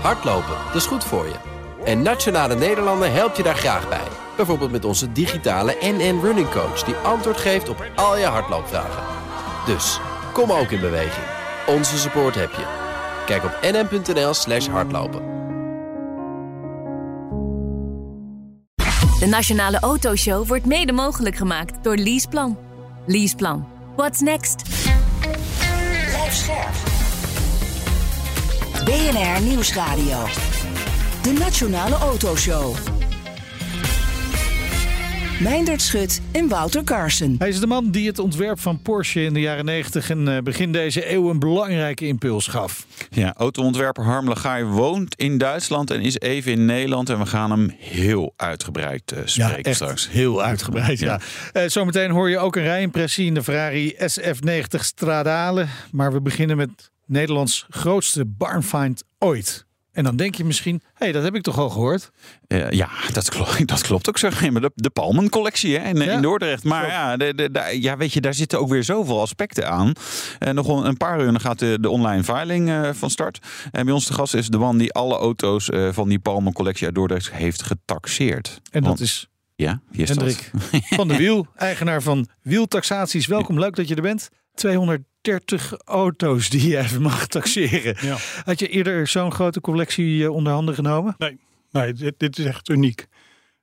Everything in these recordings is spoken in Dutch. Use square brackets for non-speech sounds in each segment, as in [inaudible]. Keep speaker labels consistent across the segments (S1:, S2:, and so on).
S1: Hardlopen, dat is goed voor je. En Nationale Nederlanden helpt je daar graag bij. Bijvoorbeeld met onze digitale NN Running Coach... die antwoord geeft op al je hardloopvragen. Dus, kom ook in beweging. Onze support heb je. Kijk op nn.nl slash hardlopen.
S2: De Nationale Autoshow wordt mede mogelijk gemaakt door Leaseplan. Leaseplan. What's next?
S3: BNR Nieuwsradio. De Nationale Autoshow. Meindert Schut en Wouter Carson.
S4: Hij is de man die het ontwerp van Porsche in de jaren 90 en eh, begin deze eeuw een belangrijke impuls gaf.
S5: Ja, autoontwerper Harm Legaay woont in Duitsland en is even in Nederland. En we gaan hem heel uitgebreid uh, spreken
S4: echt
S5: straks.
S4: Heel uitgebreid, ja. ja. Uh, zometeen hoor je ook een rijimpressie in de Ferrari SF90 Stradale. Maar we beginnen met Nederlands grootste barnfind ooit. En dan denk je misschien, hé, hey, dat heb ik toch al gehoord?
S5: Uh, ja, dat klopt, [laughs] dat klopt ook zo. De, de Palmen-collectie hè, in, ja. in Dordrecht. Maar ja, de, de, de, ja, weet je, daar zitten ook weer zoveel aspecten aan. Uh, nog een paar uur dan gaat de, de online veiling uh, van start. En bij ons de gast is de man die alle auto's van die Palmen-collectie uit Dordrecht heeft getaxeerd.
S4: En dat is...
S5: Ja, wie is
S4: Hendrik
S5: dat?
S4: van de [laughs] Wiel, eigenaar van Wieltaxaties. Welkom, leuk dat je er bent. 230 auto's die je even mag taxeren. Ja. Had je eerder zo'n grote collectie onder handen genomen?
S6: Nee, nee dit, dit, is echt uniek.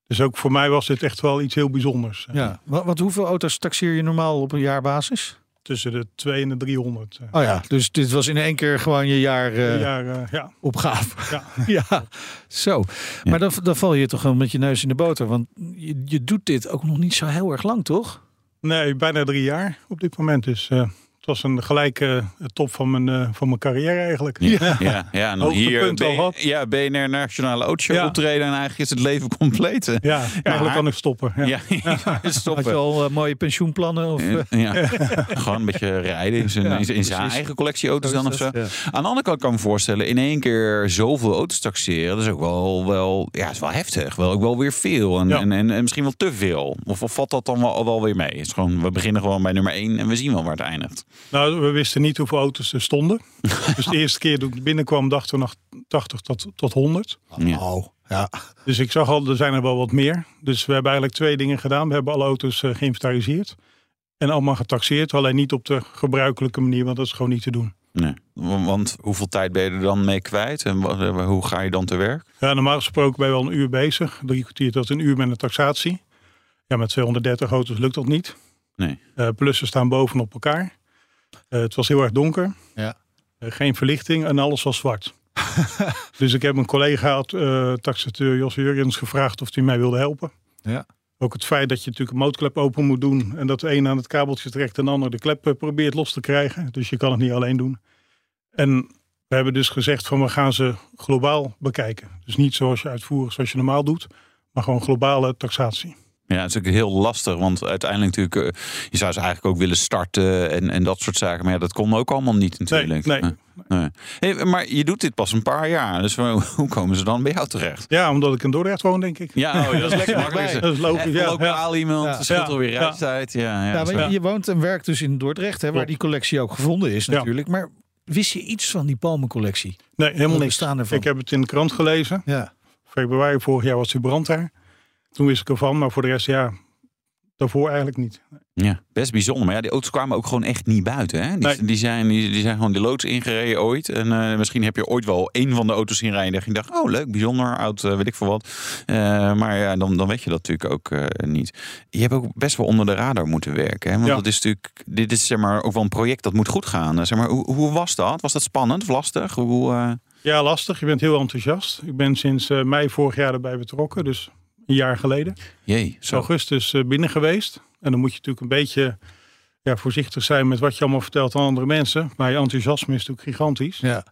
S6: Dus ook voor mij was dit echt wel iets heel bijzonders.
S4: Ja, want, want hoeveel auto's taxeer je normaal op een jaarbasis?
S6: Tussen de 2 en de 300.
S4: Oh ja, dus dit was in één keer gewoon je jaar, uh,
S6: jaar uh, ja.
S4: opgave.
S6: Ja. [laughs]
S4: ja, zo. Ja. Maar dan, dan val je toch gewoon met je neus in de boter. Want je, je doet dit ook nog niet zo heel erg lang, toch?
S6: Nee, bijna drie jaar op dit moment. Dus uh, het was een gelijke top van mijn, uh, van mijn carrière eigenlijk.
S5: Ja, ja, ja. en dan hier B, ja, BNR Nationale Autoshow ja. optreden en eigenlijk is het leven [laughs] compleet.
S6: Ja, eigenlijk maar, kan ik stoppen. Ja,
S5: ja, [laughs] ja [laughs] stoppen.
S4: Had je al uh, mooie pensioenplannen? Of,
S5: ja, gewoon een beetje rijden in zijn, in, in zijn eigen collectie auto's dan of zo. Aan de andere kant kan ik me voorstellen, in één keer zoveel auto's taxeren, dat is ook wel, wel, ja, is wel heftig. Wel ook wel weer veel en, en, en, en, misschien wel te veel. Of, of valt dat dan wel, wel weer mee? Het is gewoon, we beginnen gewoon bij nummer 1 en we zien wel waar het eindigt.
S6: Nou, we wisten niet hoeveel auto's er stonden. [laughs] dus de eerste keer toen ik binnenkwam dachten we nog 80 tot, tot 100.
S4: Oh, ja.
S6: Dus ik zag al, er zijn er wel wat meer. Dus we hebben eigenlijk twee dingen gedaan. We hebben alle auto's uh, geïnventariseerd. En allemaal getaxeerd. Alleen niet op de gebruikelijke manier, want dat is gewoon niet te doen.
S5: Nee, want hoeveel tijd ben je er dan mee kwijt? En hoe ga je dan te werk?
S6: Ja, normaal gesproken ben je wel een uur bezig. Drie kwartier tot een uur met een taxatie. Ja, met 230 auto's lukt dat niet.
S5: Nee.
S6: Uh, plussen staan bovenop elkaar. Uh, het was heel erg donker.
S4: Ja.
S6: Uh, geen verlichting en alles was zwart. [laughs] dus ik heb een collega, uh, taxateur Jos Jurgens, gevraagd of hij mij wilde helpen.
S4: Ja.
S6: Ook het feit dat je natuurlijk een motorklep open moet doen. En dat de een aan het kabeltje trekt en de ander de klep probeert los te krijgen. Dus je kan het niet alleen doen. En we hebben dus gezegd van we gaan ze globaal bekijken. Dus niet zoals je uitvoeren zoals je normaal doet. Maar gewoon globale taxatie.
S5: Ja, het is ook heel lastig, want uiteindelijk natuurlijk, je zou ze eigenlijk ook willen starten en, en dat soort zaken. Maar ja, dat kon ook allemaal niet natuurlijk.
S6: Nee, nee.
S5: nee. Hey, maar je doet dit pas een paar jaar, dus [laughs] hoe komen ze dan bij jou terecht?
S6: Ja, omdat ik in Dordrecht woon, denk ik.
S5: Ja, oh, [laughs] dat is lekker makkelijk.
S6: Dat is logisch, ja.
S5: Lokaal iemand, ja. scheelt alweer reistijd. Ja, ja,
S4: ja, maar je, je woont en werkt dus in Dordrecht, hè, waar die collectie ook gevonden is natuurlijk. Maar wist je iets van die palmencollectie?
S6: Nee, helemaal niks. Ik heb het in de krant gelezen.
S4: Ja.
S6: Februari vorig jaar was die brand daar. Toen wist ik ervan, maar voor de rest, ja, daarvoor eigenlijk niet.
S5: Ja, best bijzonder. Maar ja, die auto's kwamen ook gewoon echt niet buiten. Hè? Die,
S6: nee.
S5: die, zijn, die, die, zijn gewoon de loods ingereden ooit. En uh, misschien heb je ooit wel één van de auto's zien rijden. En je dacht, oh leuk, bijzonder, oud, uh, weet ik veel wat. Uh, maar ja, dan, dan weet je dat natuurlijk ook niet. Je hebt ook best wel onder de radar moeten werken. Hè? Want
S6: Ja.
S5: dat is natuurlijk, dit is zeg maar ook wel een project dat moet goed gaan. Zeg maar, hoe, hoe was dat? Was dat spannend of lastig? Hoe,
S6: Ja, lastig. Je bent heel enthousiast. Ik ben sinds mei vorig jaar erbij betrokken. Dus een jaar geleden.
S5: Jee,
S6: zo. Augustus uh, binnen geweest. En dan moet je natuurlijk een beetje ja, voorzichtig zijn met wat je allemaal vertelt aan andere mensen. Maar je enthousiasme is natuurlijk gigantisch.
S4: Ja.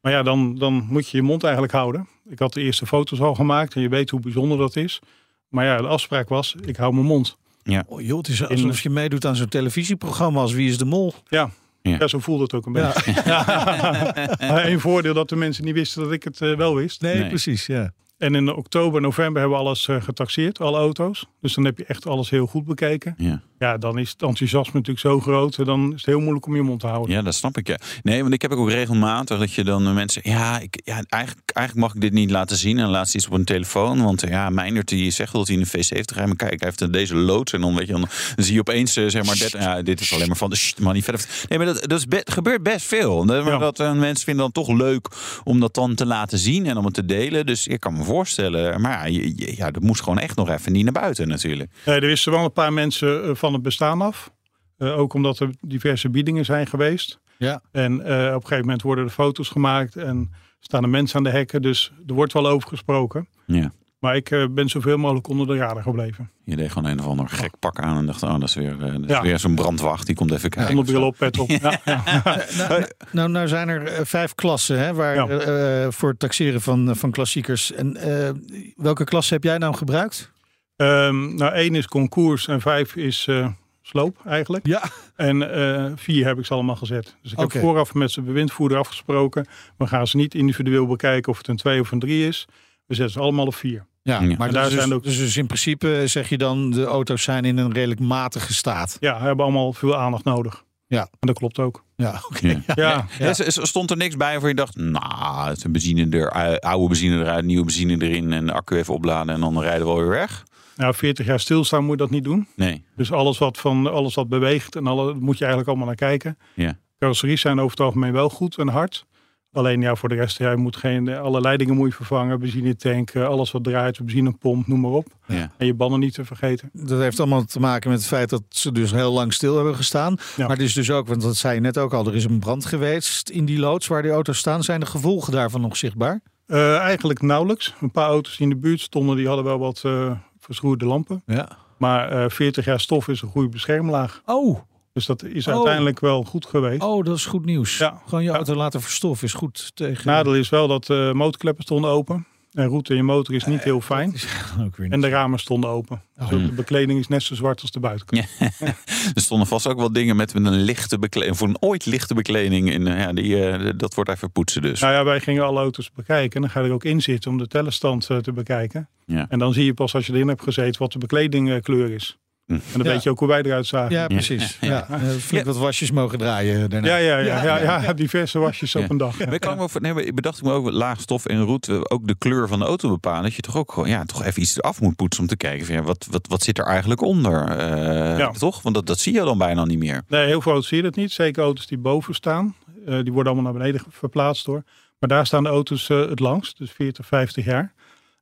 S6: Maar ja, dan, dan moet je je mond eigenlijk houden. Ik had de eerste foto's al gemaakt en je weet hoe bijzonder dat is. Maar ja, de afspraak was, ik hou mijn mond.
S5: Ja.
S4: Oh, joh, het is alsof je meedoet aan zo'n televisieprogramma als Wie is de Mol?
S6: Ja, ja. ja, zo voelde het ook een beetje. Ja. [laughs] [laughs] Eén voordeel dat de mensen niet wisten dat ik het uh, wel wist.
S4: Nee, nee, precies, ja.
S6: En in oktober, november hebben we alles uh, getaxeerd, alle auto's. Dus dan heb je echt alles heel goed bekeken.
S5: Ja.
S6: Ja, dan is het enthousiasme natuurlijk zo groot. en Dan is het heel moeilijk om je mond te houden.
S5: Ja, dat snap ik. Ja. Nee, want ik heb ook regelmatig dat je dan mensen. Ja, ik, ja eigenlijk, eigenlijk mag ik dit niet laten zien. En laat ze iets op een telefoon. Want ja, Meijnert die zegt dat hij in een V70 heeft. Maar kijk, hij heeft deze loods. En dan, weet je, dan, zie je opeens eh, zeg maar. Dat, ja, dit is alleen maar van de shit, man. Niet verder. Nee, maar dat, dat is be- gebeurt best veel. Dat,
S6: Ja.
S5: dat eh, mensen vinden dan toch leuk om dat dan te laten zien en om het te delen. Dus ik kan me voorstellen. Maar ja, je- ja dat moest gewoon echt nog even niet naar buiten natuurlijk.
S6: Nee, er wisten wel een paar mensen eh, van het bestaan af. Eh, ook omdat er diverse biedingen zijn geweest.
S4: Ja.
S6: En eh, op een gegeven moment worden er foto's gemaakt en staan er mensen aan de hekken. Dus er wordt wel over gesproken.
S5: Ja.
S6: Maar ik eh, ben zoveel mogelijk onder de radar gebleven.
S5: Je deed gewoon een of ander gek pak aan en dacht, oh, dat is weer, eh, dat is
S6: Ja.
S5: weer zo'n brandwacht. Die komt even kijken.
S6: Zonder bril op, pet op. Ja, ja. [laughs]
S4: Nou, nou, nou zijn er vijf klassen hè, waar,
S6: Ja.
S4: eh, voor het taxeren van, van klassiekers. En eh, welke klasse heb jij nou gebruikt?
S6: Ehm, nou, één is concours en vijf is eh, sloop eigenlijk.
S4: Ja.
S6: En eh, vier heb ik ze allemaal gezet. Dus ik heb vooraf met zijn bewindvoerder afgesproken. We gaan ze niet individueel bekijken of het een twee of een drie is. We zetten ze allemaal op vier.
S4: Ja,
S5: Ja.
S4: maar
S6: En daar
S4: dus,
S6: zijn ook-
S4: dus, dus in principe zeg je dan de auto's zijn in een redelijk matige staat.
S6: Ja, we hebben allemaal veel aandacht nodig.
S4: Ja.
S6: En dat klopt ook.
S4: Ja, [laughs] oké.
S5: Ja.
S6: Ja,
S5: Stond er niks bij waar je dacht, nou, het is een benzine er, oude benzine eruit, nieuwe benzine erin en de accu even opladen en dan rijden we wel weer weg?
S6: Nou 40 jaar stilstaan moet je dat niet doen.
S5: Nee.
S6: Dus alles wat, van, alles wat beweegt en alle, moet je eigenlijk allemaal naar kijken.
S5: Ja.
S6: Carrosseries zijn over het algemeen wel goed en hard. Alleen ja, voor de rest, ja, je moet geen, alle leidingen moet je vervangen. Benzinetank, alles wat draait, benzinepomp, noem maar op.
S5: Ja.
S6: En je banden niet te vergeten.
S4: Dat heeft allemaal te maken met het feit dat ze dus heel lang stil hebben gestaan.
S6: Ja.
S4: Maar het is dus ook, want dat zei je net ook al, er is een brand geweest in die loods waar die auto's staan. Zijn de gevolgen daarvan nog zichtbaar?
S6: Eh, eigenlijk nauwelijks. Een paar auto's die in de buurt stonden, die hadden wel wat eh verschroeide lampen.
S4: Ja.
S6: Maar eh 40 jaar stof is een goede beschermlaag.
S4: Oh,
S6: Dus dat is
S4: Oh.
S6: uiteindelijk wel goed geweest.
S4: oh, dat is goed nieuws.
S6: Ja.
S4: Gewoon je
S6: Ja.
S4: auto laten verstoffen is goed tegen.
S6: Nadeel is wel dat de motorkleppen stonden open. En route in je motor is niet heel fijn.
S4: Ook weer
S6: En
S4: niet.
S6: de ramen stonden open. Dus
S4: Oh.
S6: ook de bekleding is net zo zwart als de buitenkant. [laughs]
S5: Er stonden vast ook wel dingen met een lichte bekleding, voor een ooit lichte bekleding. En ja, die, eh, dat wordt even poetsen dus.
S6: Nou ja, wij gingen alle auto's bekijken. En dan ga je er ook in zitten om de tellerstand eh, te bekijken.
S5: Ja.
S6: En dan zie je pas als je erin hebt gezeten wat de bekledingkleur is. En dan
S4: Ja.
S6: weet je ook hoe wij eruit zagen.
S4: Ja, precies. Ja. Flink wat wasjes mogen draaien daarna.
S6: Ja, ja, ja, ja, ja, diverse wasjes
S5: Ja.
S6: op een dag.
S5: Maar ik voor, nee, bedacht ik me ook laag stof en route ook de kleur van de auto bepalen. Dat je toch ook gewoon ja, toch even iets eraf moet poetsen om te kijken van, ja, wat, wat, wat zit er eigenlijk onder. Eh,
S6: Ja.
S5: Toch? Want dat, dat zie je dan bijna niet meer.
S6: Nee, heel veel auto's zie je dat niet. Zeker auto's die boven staan. Eh, die worden allemaal naar beneden verplaatst hoor. Maar daar staan de auto's eh, het langst. Dus 40, 50 jaar.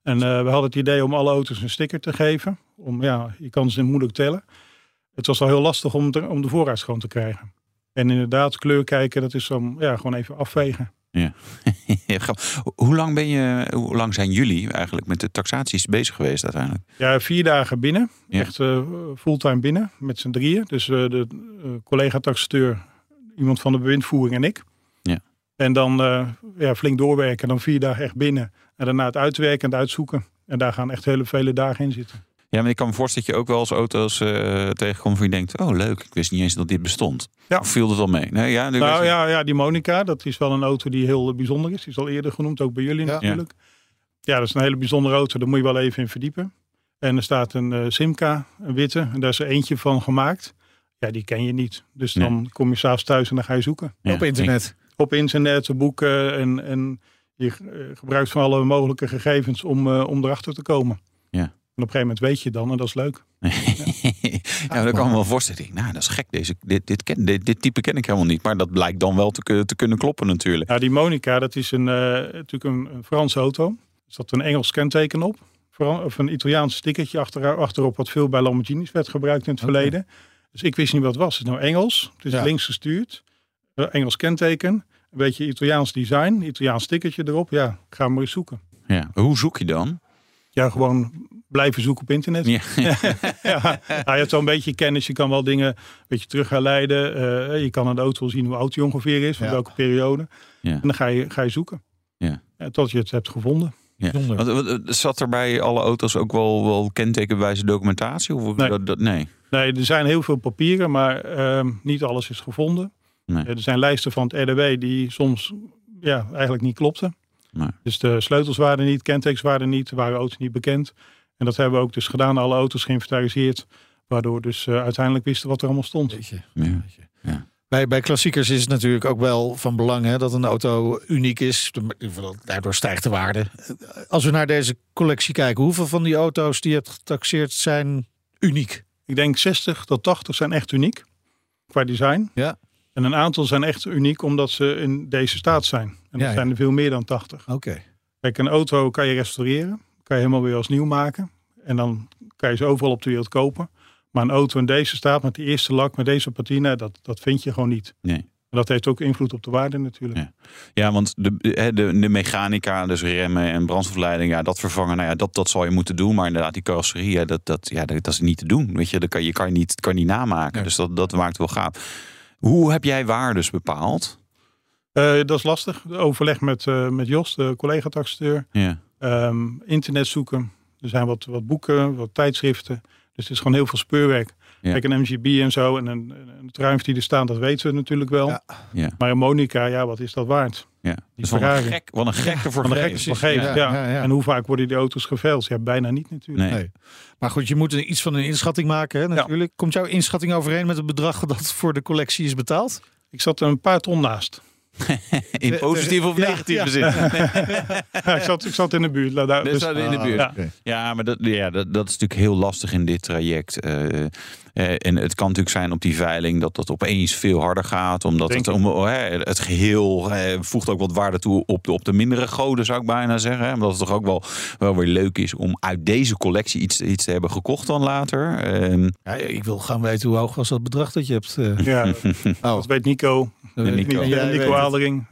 S6: En eh, we hadden het idee om alle auto's een sticker te geven. Om, ja, je kan ze moeilijk tellen. Het was al heel lastig om de, om de voorraad schoon te krijgen. En inderdaad, kleur kijken, dat is dan ja, gewoon even afvegen.
S5: Ja, [laughs] hoe lang ben je, hoe lang zijn jullie eigenlijk met de taxaties bezig geweest uiteindelijk?
S6: Ja, vier dagen binnen.
S5: Ja.
S6: Echt eh, fulltime binnen. Met z'n drieën. Dus eh, de eh, collega-taxateur, iemand van de bewindvoering en ik.
S5: Ja.
S6: En dan ja, flink doorwerken. Dan vier dagen echt binnen. En daarna het uitwerken en het uitzoeken. En daar gaan echt hele vele dagen in zitten.
S5: Ja, maar ik kan me voorstellen dat je ook wel eens auto's eh, tegenkomt waar je denkt, oh leuk, ik wist niet eens dat dit bestond.
S6: Ja.
S5: Of viel het wel mee? Nee, ja,
S6: Nou ja, ja, die Monica, dat is wel een auto die heel bijzonder is. Die is al eerder genoemd, ook bij jullie
S4: Ja.
S6: natuurlijk. Ja. dat is een hele bijzondere auto. Daar moet je wel even in verdiepen. En er staat een eh, Simca, een witte. En daar is er eentje van gemaakt. Ja, die ken je niet. Dus
S5: Nee.
S6: dan kom je s'avonds thuis en dan ga je zoeken.
S5: Ja,
S4: Op internet.
S6: Op internet, boeken en, en je eh, gebruikt van alle mogelijke gegevens om, eh, om erachter te komen.
S5: Ja.
S6: En op een gegeven moment weet je dan en dat is leuk. [laughs]
S5: ja, maar dat kan ik me wel voorstellen. Ik Nou, dat is gek. Deze, dit, dit, ken, dit, dit type ken ik helemaal niet. Maar dat blijkt dan wel te, te kunnen kloppen natuurlijk.
S6: Ja, die Monica, dat is een, eh, natuurlijk een, een Franse auto. Er zat een Engels kenteken op. Of een Italiaans stickertje achter, achterop, wat veel bij Lamborghinis werd gebruikt in het verleden. Dus ik wist niet wat het was. Het is nou Engels. Het is
S4: Ja.
S6: links gestuurd. Eh, Engels kenteken. Een beetje Italiaans design. Italiaans stickertje erop. Ja, ga maar eens zoeken.
S5: Ja. Hoe zoek je dan?
S6: Ja, gewoon blijven zoeken op internet.
S5: Ja. [laughs]
S6: ja. Nou, je hebt wel een beetje kennis. Je kan wel dingen een beetje terug gaan leiden. Eh, je kan aan de auto zien hoe oud die ongeveer is. Van
S4: Ja.
S6: welke periode.
S5: Ja.
S6: En dan ga je, ga je zoeken.
S5: Ja.
S6: tot je het hebt gevonden.
S5: Ja. Want, wat- zat er bij alle auto's ook wel, wel kentekenwijze documentatie? Of
S6: Nee.
S5: Dat, dat, nee.
S6: Nee, er zijn heel veel papieren, maar ehm, niet alles is gevonden.
S5: Nee.
S6: Eh, Er zijn lijsten van het RDW die soms ja, eigenlijk niet klopten.
S5: Nee.
S6: Dus de sleutels waren niet, kentekens waren niet, waren auto's niet bekend. En dat hebben we ook dus gedaan, alle auto's geïnventariseerd. Waardoor dus eh, uiteindelijk wisten wat er allemaal stond.
S5: Ja.
S4: Bij, bij klassiekers is het natuurlijk ook wel van belang hè, dat een auto uniek is. Daardoor stijgt de waarde. Als we naar deze collectie kijken, hoeveel van die auto's die je hebt getaxeerd zijn uniek?
S6: Ik denk 60 tot 80 zijn echt uniek qua design.
S4: Ja.
S6: En een aantal zijn echt uniek omdat ze in deze staat zijn. En
S4: Ja,
S6: dat
S4: ja.
S6: zijn er veel meer dan 80.
S4: Oké.
S6: Kijk, een auto kan je restaureren. Kan je helemaal weer als nieuw maken. En dan kan je ze overal op de wereld kopen. Maar een auto in deze staat met die eerste lak, met deze patina, dat, dat vind je gewoon niet.
S5: Nee.
S6: En dat heeft ook invloed op de waarde natuurlijk.
S5: Ja. Ja, want de, de, de mechanica, dus remmen en brandstofleiding, ja, dat vervangen, nou ja, dat, dat zal je moeten doen. Maar inderdaad, die carrosserie, ja, dat, dat, ja, dat, is niet te doen. Weet je, dat kan je kan je niet, kan je niet namaken.
S4: Nee.
S5: Dus dat, dat maakt wel gaaf. Hoe heb jij waardes bepaald?
S6: Eh, dat is lastig. Overleg met, eh, met Jos, de collega-taxateur.
S5: Ja.
S6: Ehm, internet zoeken. Er zijn wat, wat boeken, wat tijdschriften. Dus het is gewoon heel veel speurwerk.
S5: Ja.
S6: Kijk, een MGB en zo en een, een truimf die er staan, dat weten we natuurlijk wel.
S4: Ja.
S5: Ja.
S6: Maar een Monica, ja, wat is dat waard?
S5: Ja. Dus wat een, gek, wat een gekke voor
S6: vergeven,
S4: Ja,
S6: ja,
S4: ja, ja.
S6: En hoe vaak worden die auto's geveild? Ja, bijna niet natuurlijk.
S5: Nee.
S4: Nee. Maar goed, je moet er iets van een inschatting maken. Hè, natuurlijk. Komt jouw inschatting overeen met het bedrag dat voor de collectie is betaald?
S6: Ik zat er een paar ton naast. [laughs]
S5: In positieve of negatieve
S4: ja.
S5: zin. [laughs]
S6: Ja, ik, zat, ik zat in de buurt. Nou, daar-
S5: Dus dat in de buurt.
S6: ja.
S5: Ja, maar dat, ja, dat, dat is natuurlijk heel lastig in dit traject. Eh, eh, en het kan natuurlijk zijn op die veiling dat dat opeens veel harder gaat. Omdat
S6: Denk
S5: het, om, oh, hè, het geheel eh, voegt ook wat waarde toe op de, op de mindere goden, zou ik bijna zeggen. Hè. Omdat het toch ook wel, wel weer leuk is om uit deze collectie iets, iets te hebben gekocht dan later. Ehm,
S4: Ja, ik wil gaan weten hoe hoog was dat bedrag dat je hebt. eh,
S6: Ja,
S4: oh, [laughs]
S6: dat weet Nico.
S4: dat weet ik
S5: Nico.
S6: Nico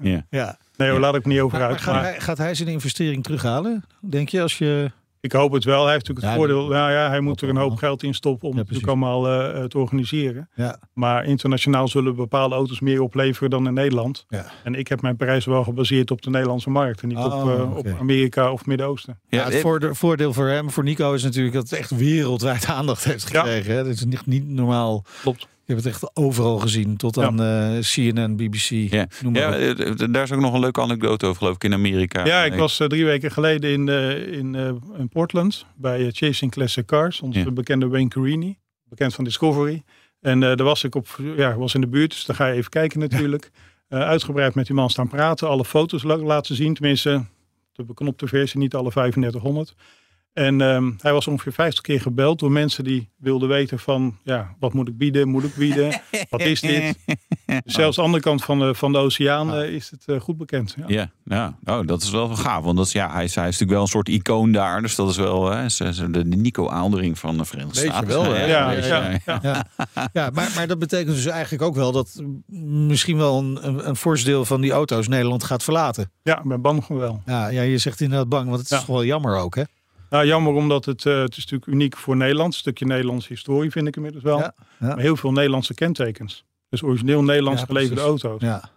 S5: ja.
S4: Ja.
S6: Nee, hoor, laat ik niet over
S4: Maar,
S6: uit.
S4: maar gaat,
S6: Maar
S4: hij, gaat hij zijn investering terughalen? Denk je als je.
S6: ik hoop het wel. Hij heeft natuurlijk het
S4: Ja,
S6: voordeel. Nou ja, hij moet er een hoop geld in stoppen om
S4: Ja,
S6: het natuurlijk allemaal eh, te organiseren.
S4: Ja,
S6: Maar internationaal zullen bepaalde auto's meer opleveren dan in Nederland.
S4: ja.
S6: En ik heb mijn prijs wel gebaseerd op de Nederlandse markt. En niet
S4: Oh,
S6: op, eh,
S4: oké.
S6: op Amerika of Midden-Oosten.
S4: Ja, het
S5: eh,
S4: voorde- voordeel voor hem, voor Nico, is natuurlijk dat het echt wereldwijd [laughs] aandacht heeft
S6: Ja.
S4: gekregen. Hè? Dat is niet, niet normaal.
S6: Klopt.
S4: Je hebt het echt overal gezien, tot aan eh, CNN, BBC.
S5: Ja,
S4: Noem maar
S5: ja eh, daar is ook nog een leuke anekdote over, geloof ik, in Amerika.
S6: Ja, ik was eh, drie weken geleden in, eh, in, eh, in Portland bij Chasing Classic Cars. Onze
S5: Ja.
S6: bekende Wayne Carini, bekend van Discovery. En eh, daar was ik op, ja, was in de buurt, dus daar ga je even kijken [laughs] natuurlijk. Eh, uitgebreid met die man staan praten, alle foto's la- laten zien. Tenminste, de beknopte versie, niet alle 3500. En ehm, hij was ongeveer 50 keer gebeld door mensen die wilden weten van, ja, wat moet ik bieden, moet ik bieden, wat is dit? Dus [laughs] zelfs aan de andere kant van de, van de oceaan eh, is het eh, goed bekend. Ja.
S5: Ja, ja. Oh, dat is wel gaaf. Want dat is, ja, hij, is, hij is natuurlijk wel een soort icoon daar. Dus dat is wel hè, de, Nico Aaldering van de Verenigde
S4: Weet je
S5: Staten.
S4: wel, hè?
S6: Ja, ja, ja.
S4: Ja, ja maar, maar dat betekent dus eigenlijk ook wel dat misschien wel een, een, een fors deel van die auto's Nederland gaat verlaten.
S6: Ja, ik ben bang van wel.
S4: Ja, ja je zegt inderdaad bang, want het is
S6: Ja.
S4: toch wel jammer ook, hè?
S6: Nou, jammer omdat het, eh, het is natuurlijk uniek voor Nederland. Een stukje Nederlandse historie vind ik inmiddels wel.
S4: Ja, ja.
S6: Maar heel veel Nederlandse kentekens. Dus origineel Nederlands
S4: Ja,
S6: geleverde
S4: precies.
S6: auto's.
S4: Ja,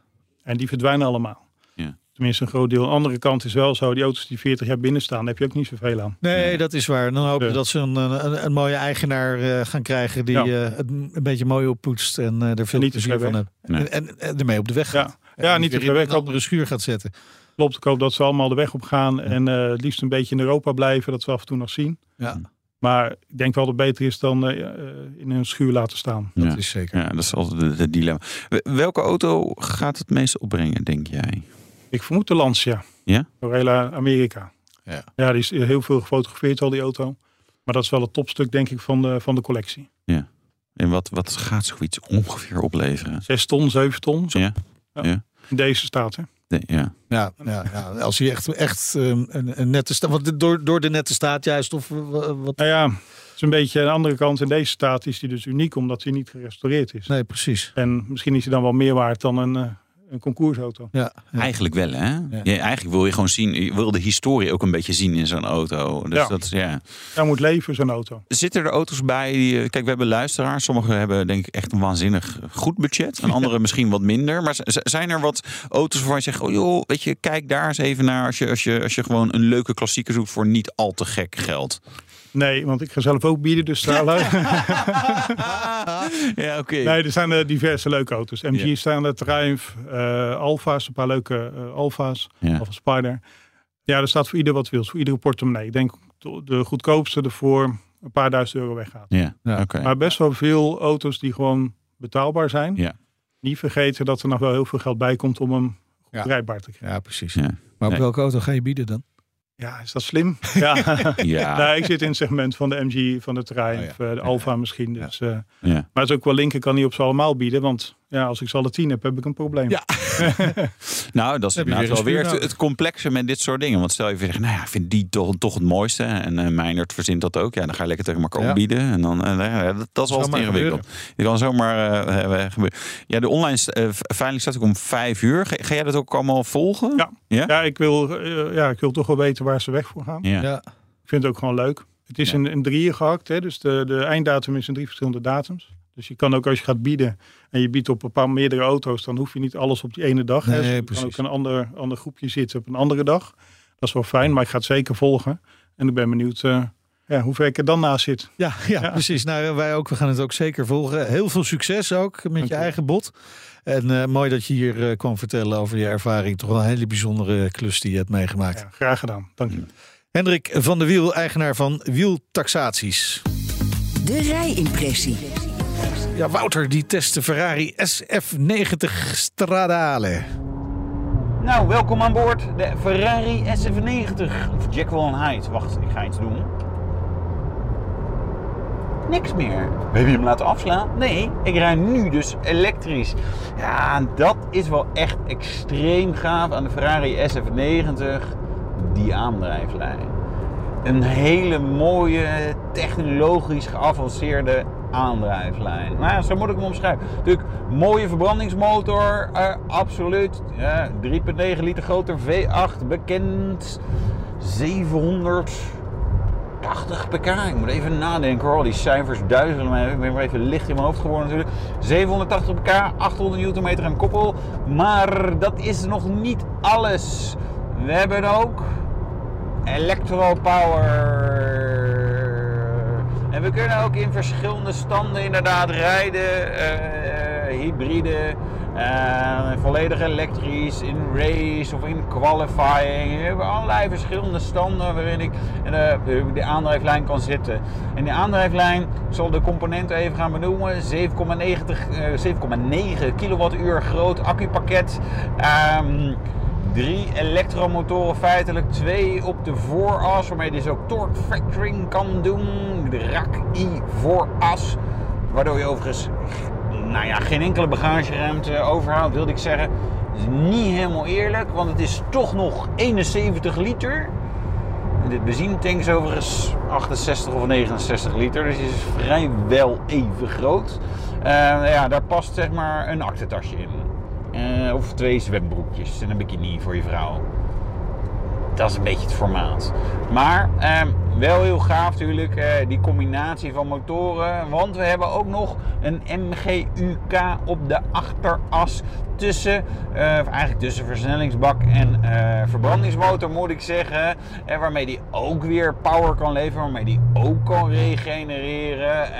S6: En die verdwijnen allemaal.
S5: Ja.
S6: Tenminste, een groot deel. Aan de andere kant is wel zo, die auto's die 40 jaar binnen staan, heb je ook niet zoveel aan.
S4: Nee, dat is waar. Dan hoop je
S6: Ja.
S4: dat ze een, een, een mooie eigenaar eh, gaan krijgen die
S6: Ja.
S4: eh, het een beetje mooi oppoetst en eh, er veel
S6: niet te
S4: plezier
S6: ver
S4: van
S6: weg.
S4: hebben. En, en, en ermee op de weg
S6: Ja.
S4: gaat.
S6: Ja,
S4: En
S6: niet te ver weg.
S4: een andere schuur gaat zetten.
S6: Klopt, ik hoop dat ze allemaal de weg op gaan. En eh, het liefst een beetje in Europa blijven, dat we af en toe nog zien.
S4: Ja,
S6: Maar ik denk wel dat het beter is dan eh, eh, in een schuur laten staan.
S4: dat
S5: Ja.
S4: is zeker.
S5: Ja, dat is altijd het, dilemma. Wel- Welke auto gaat het meest opbrengen, denk jij?
S6: Ik vermoed de Lancia.
S5: Ja?
S6: Heel Amerika.
S4: Ja.
S6: Ja, die is heel veel gefotografeerd al die auto. Maar dat is wel het topstuk denk ik van de, van de collectie.
S5: En wat, wat gaat zoiets ongeveer opleveren?
S6: 6 ton, 7 ton. Zo
S5: Ja?
S6: In deze staat. Hè?
S5: Nee, ja.
S4: Ja, ja, ja, als hij echt, echt ehm, een, een nette staat. Want door, door de nette staat juist, of eh, wat?
S6: Nou ja, het is een beetje aan de andere kant. In deze staat is die dus uniek omdat hij niet gerestaureerd is.
S4: Nee, precies.
S6: En misschien is hij dan wel meer waard dan een, eh, een concoursauto.
S4: Ja, ja.
S5: Eigenlijk wel, hè? Ja. eigenlijk wil je gewoon zien, je wil de historie ook een beetje zien in zo'n auto. Dus
S6: Ja.
S5: dat is, ja.
S6: Hij moet leven, zo'n auto.
S5: Zitten er auto's bij? Die, eh, kijk, we hebben luisteraars. Sommigen hebben denk ik echt een waanzinnig goed budget. En [laughs] anderen misschien wat minder. Maar zijn er wat auto's waarvan je zegt... Oh joh, weet je, kijk daar eens even naar... als je, als je, als je gewoon een leuke klassieker zoekt voor niet al te gek geld.
S6: Nee, want ik ga zelf ook bieden, dus stralen. [laughs]
S5: ja, oké.
S6: nee, er zijn eh, diverse leuke auto's. MG
S5: Ja.
S6: staan er, Triumph, eh Alfa's, een paar leuke eh Alfa's.
S5: Ja.
S6: Alfa Spider. Ja, er staat voor ieder wat wil, voor iedere portemonnee. Ik denk de- goedkoopste ervoor een paar duizend euro weggaat.
S7: Ja,
S4: Ja.
S7: oké.
S6: Maar best wel veel auto's die gewoon betaalbaar zijn.
S7: Ja.
S6: Niet vergeten dat er nog wel heel veel geld bij komt om hem
S4: Ja.
S6: te krijgen.
S4: Ja, precies.
S7: Ja.
S4: Maar op
S7: Nee.
S4: welke auto ga je bieden dan?
S6: Ja, is dat slim? [laughs] Ja. [laughs]
S7: Ja.
S6: nou, ik zit in het segment van de MG, van de terrein,
S4: Oh ja.
S6: eh, de Alfa misschien. Dus, eh,
S7: ja.
S6: Maar het is ook wel link, ik kan niet op ze allemaal bieden. Want ja, als ik ze alle tien heb, heb ik een probleem.
S4: Ja. [laughs]
S7: Nou, dat is inderdaad wel
S4: een
S7: weer het, het complexe met dit soort dingen. Want stel je voor, zegt, nou ja, ik vind die toch, toch het mooiste. En eh Meijnert verzint dat ook. Ja, dan ga je lekker tegen elkaar
S4: Ja.
S7: bieden. En dan, eh, ja, dat, dat is wel
S4: Zomaar
S7: ingewikkeld. Je kan zomaar eh, eh, gebeuren. Ja, de online veiling staat ook om vijf uur. Ga, ga jij dat ook allemaal volgen?
S6: Ja.
S7: Ja?
S6: Ja, ik wil, ja, ik wil toch wel weten waar ze weg voor gaan.
S7: Ja.
S4: Ja.
S6: Ik vind het ook gewoon leuk. Het is
S7: Ja.
S6: in, in drieën gehakt. Hè? Dus de, de einddatum is in drie verschillende datums. Dus je kan ook als je gaat bieden en je biedt op een paar meerdere auto's, dan hoef je niet alles op die ene dag. hè.
S4: Nee,
S6: Dus kan
S4: precies.
S6: ook een ander, ander groepje zitten op een andere dag. Dat is wel fijn, maar ik ga het zeker volgen. En ik ben benieuwd eh, ja, hoe ver ik er dan naast zit.
S4: Ja, ja,
S6: Ja.
S4: precies. Nou, wij ook. We gaan het ook zeker volgen. Heel veel succes ook met je
S6: je.
S4: eigen bot. En eh, mooi dat je hier eh, kwam vertellen over je ervaring. Toch wel een hele bijzondere klus die je hebt meegemaakt.
S6: Ja, graag gedaan. Dank je.
S4: Hendrik van der Wiel, eigenaar van Wieltaxaties.
S2: De rijimpressie.
S4: Ja, Wouter die test de Ferrari SF90 Stradale.
S7: Nou, welkom aan boord. De Ferrari SF90. Of Jekyll and Hyde. Wacht, ik ga iets doen. Niks meer. Heb je hem laten afslaan? Nee, ik rij nu dus elektrisch. Ja, en dat is wel echt extreem gaaf aan de Ferrari SF90. Die aandrijflijn. Een hele mooie, technologisch geavanceerde aandrijflijn. Nou, ja, zo moet ik hem omschrijven. Natuurlijk, mooie verbrandingsmotor, eh, absoluut. Ja, 3,9 liter groter V8, bekend. 780 pk. Ik moet even nadenken hoor. Die cijfers duizelen mij. Ik ben weer even licht in mijn hoofd geworden natuurlijk. 780 pk, 800 Nm aan koppel. Maar dat is nog niet alles. We hebben ook Electro Power. En we kunnen ook in verschillende standen inderdaad rijden. eh, hybride, eh, volledig elektrisch, in race of in qualifying. We hebben allerlei verschillende standen waarin ik eh, de aandrijflijn kan zitten. En die aandrijflijn, zal de componenten even gaan benoemen. 7,90 eh, 7,9 kilowattuur groot accupakket. Ehm, Drie elektromotoren feitelijk, twee op de vooras, waarmee je dus ook torque factoring kan doen. De RAK-I vooras, waardoor je overigens nou ja, geen enkele bagageruimte overhoudt, wilde ik zeggen. Dat is niet helemaal eerlijk, want het is toch nog 71 liter. En dit benzinetank is overigens 68 of 69 liter, dus die is vrijwel even groot. Eh, ja, daar past zeg maar een aktentasje in. Eh, of twee zwembroekjes en een bikini voor je vrouw. Dat is een beetje het formaat. Maar ehm, wel heel gaaf natuurlijk, eh, die combinatie van motoren. Want we hebben ook nog een MGUK op de achteras tussen, eh, eigenlijk tussen versnellingsbak en eh, verbrandingsmotor moet ik zeggen. Eh, waarmee die ook weer power kan leveren, waarmee die ook kan regenereren.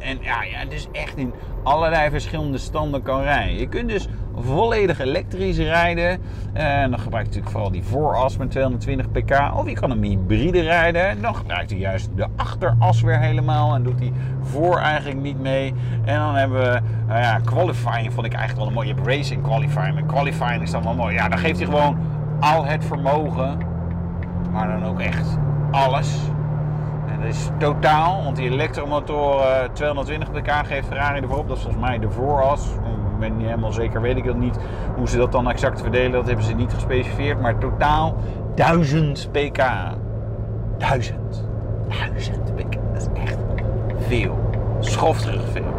S7: En ja, ja, dus echt in allerlei verschillende standen kan rijden. Je kunt dus volledig elektrisch rijden. En dan gebruikt hij natuurlijk vooral die vooras met 220 pk. Of je kan hem hybride rijden. En dan gebruikt hij juist de achteras weer helemaal. En doet hij voor eigenlijk niet mee. En dan hebben we, nou ja, qualifying vond ik eigenlijk wel een mooie. Je hebt racing qualifying. Maar qualifying is dan wel mooi. Ja, dan geeft hij gewoon al het vermogen. Maar dan ook echt alles. En dat is totaal, want die elektromotor eh, 220 pk geeft Ferrari ervoor op. Dat is volgens mij de vooras. Ik ben niet helemaal zeker, weet ik dat niet. Hoe ze dat dan exact verdelen, dat hebben ze niet gespecificeerd. Maar totaal 1000 pk. 1000. 1000 pk. Dat is echt veel. Schofterig veel.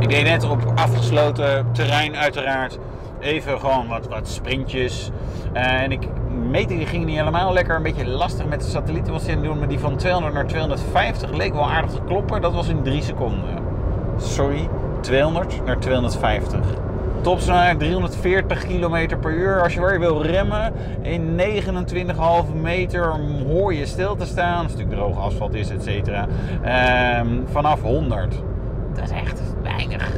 S7: Ik deed net op afgesloten terrein uiteraard even gewoon wat, wat sprintjes. Eh, en ik metingen gingen niet helemaal lekker. Een beetje lastig met de satellieten was het doen. Maar die van 200 naar 250 leek wel aardig te kloppen. Dat was in 3 seconden. Sorry, 200 naar 250. Topsnelheid 340 km per uur. Als je weer wil remmen in 29,5 meter hoor je stil te staan. Als het natuurlijk droge asfalt is, et cetera. Ehm, vanaf 100. Dat is echt weinig.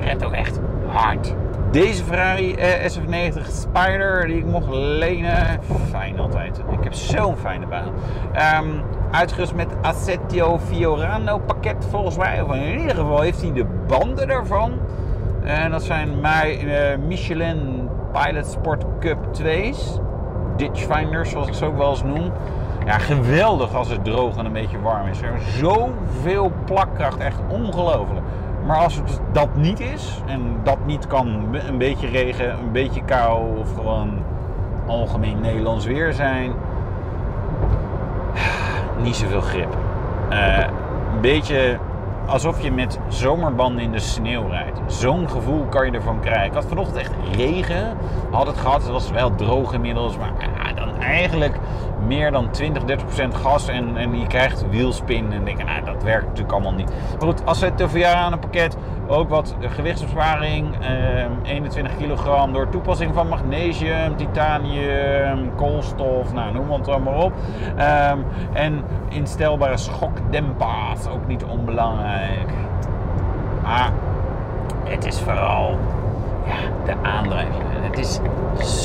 S7: Remt ook echt hard. Deze Ferrari eh, SF90 Spider die ik mocht lenen. Fijn altijd. Ik heb zo'n fijne baan. Ehm,
S5: uitgerust met Assetto Fiorano pakket volgens mij. Of in ieder geval heeft hij de banden daarvan. En dat zijn uh, Michelin Pilot Sport Cup 2's. Ditchfinders, zoals ik ze ook wel eens noem. Ja, geweldig als het droog en een beetje warm is. Er is zoveel plakkracht, echt ongelooflijk. Maar als het dat niet is, en dat niet kan een beetje regen, een beetje kou of gewoon algemeen Nederlands weer zijn, [sighs] niet zoveel grip. Uh, een beetje alsof je met zomerbanden in de sneeuw rijdt. Zo'n gevoel kan je ervan krijgen. Ik had vanochtend echt regen. Had het gehad. Het was wel droog inmiddels. Maar ja, dan eigenlijk meer dan 20, 30 procent gas. En, en je krijgt wielspin. En denk nou, dat werkt natuurlijk allemaal niet. Maar goed, als het jaar aan een pakket ook wat gewichtsbesparing. Eh, 21 kilogram door toepassing van magnesium, titanium, koolstof. Nou, noem het allemaal op. Um, en instelbare schokdempers. Ook niet onbelangrijk. Maar het is vooral de aandrijving. Het is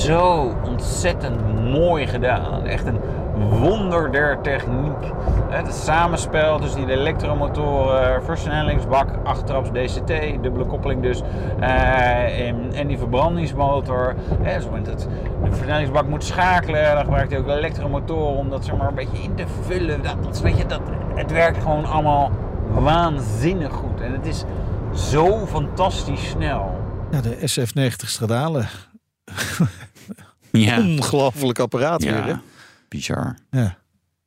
S5: zo ontzettend mooi gedaan. Echt een wonder der techniek. Het samenspel tussen die elektromotoren, versnellingsbak, achtertraps DCT, dubbele koppeling dus, uh, en, die verbrandingsmotor. Hè, de versnellingsbak moet schakelen, dan gebruikt hij ook elektromotoren om dat zeg maar, een beetje in te vullen. Dat, dat, weet je, dat, het werkt gewoon allemaal waanzinnig goed. En het is zo fantastisch snel.
S4: Ja, de SF90 Stradale. ja. [laughs] Ongelooflijk apparaat
S5: ja.
S4: weer, hè?
S5: Bizar.
S4: Ja.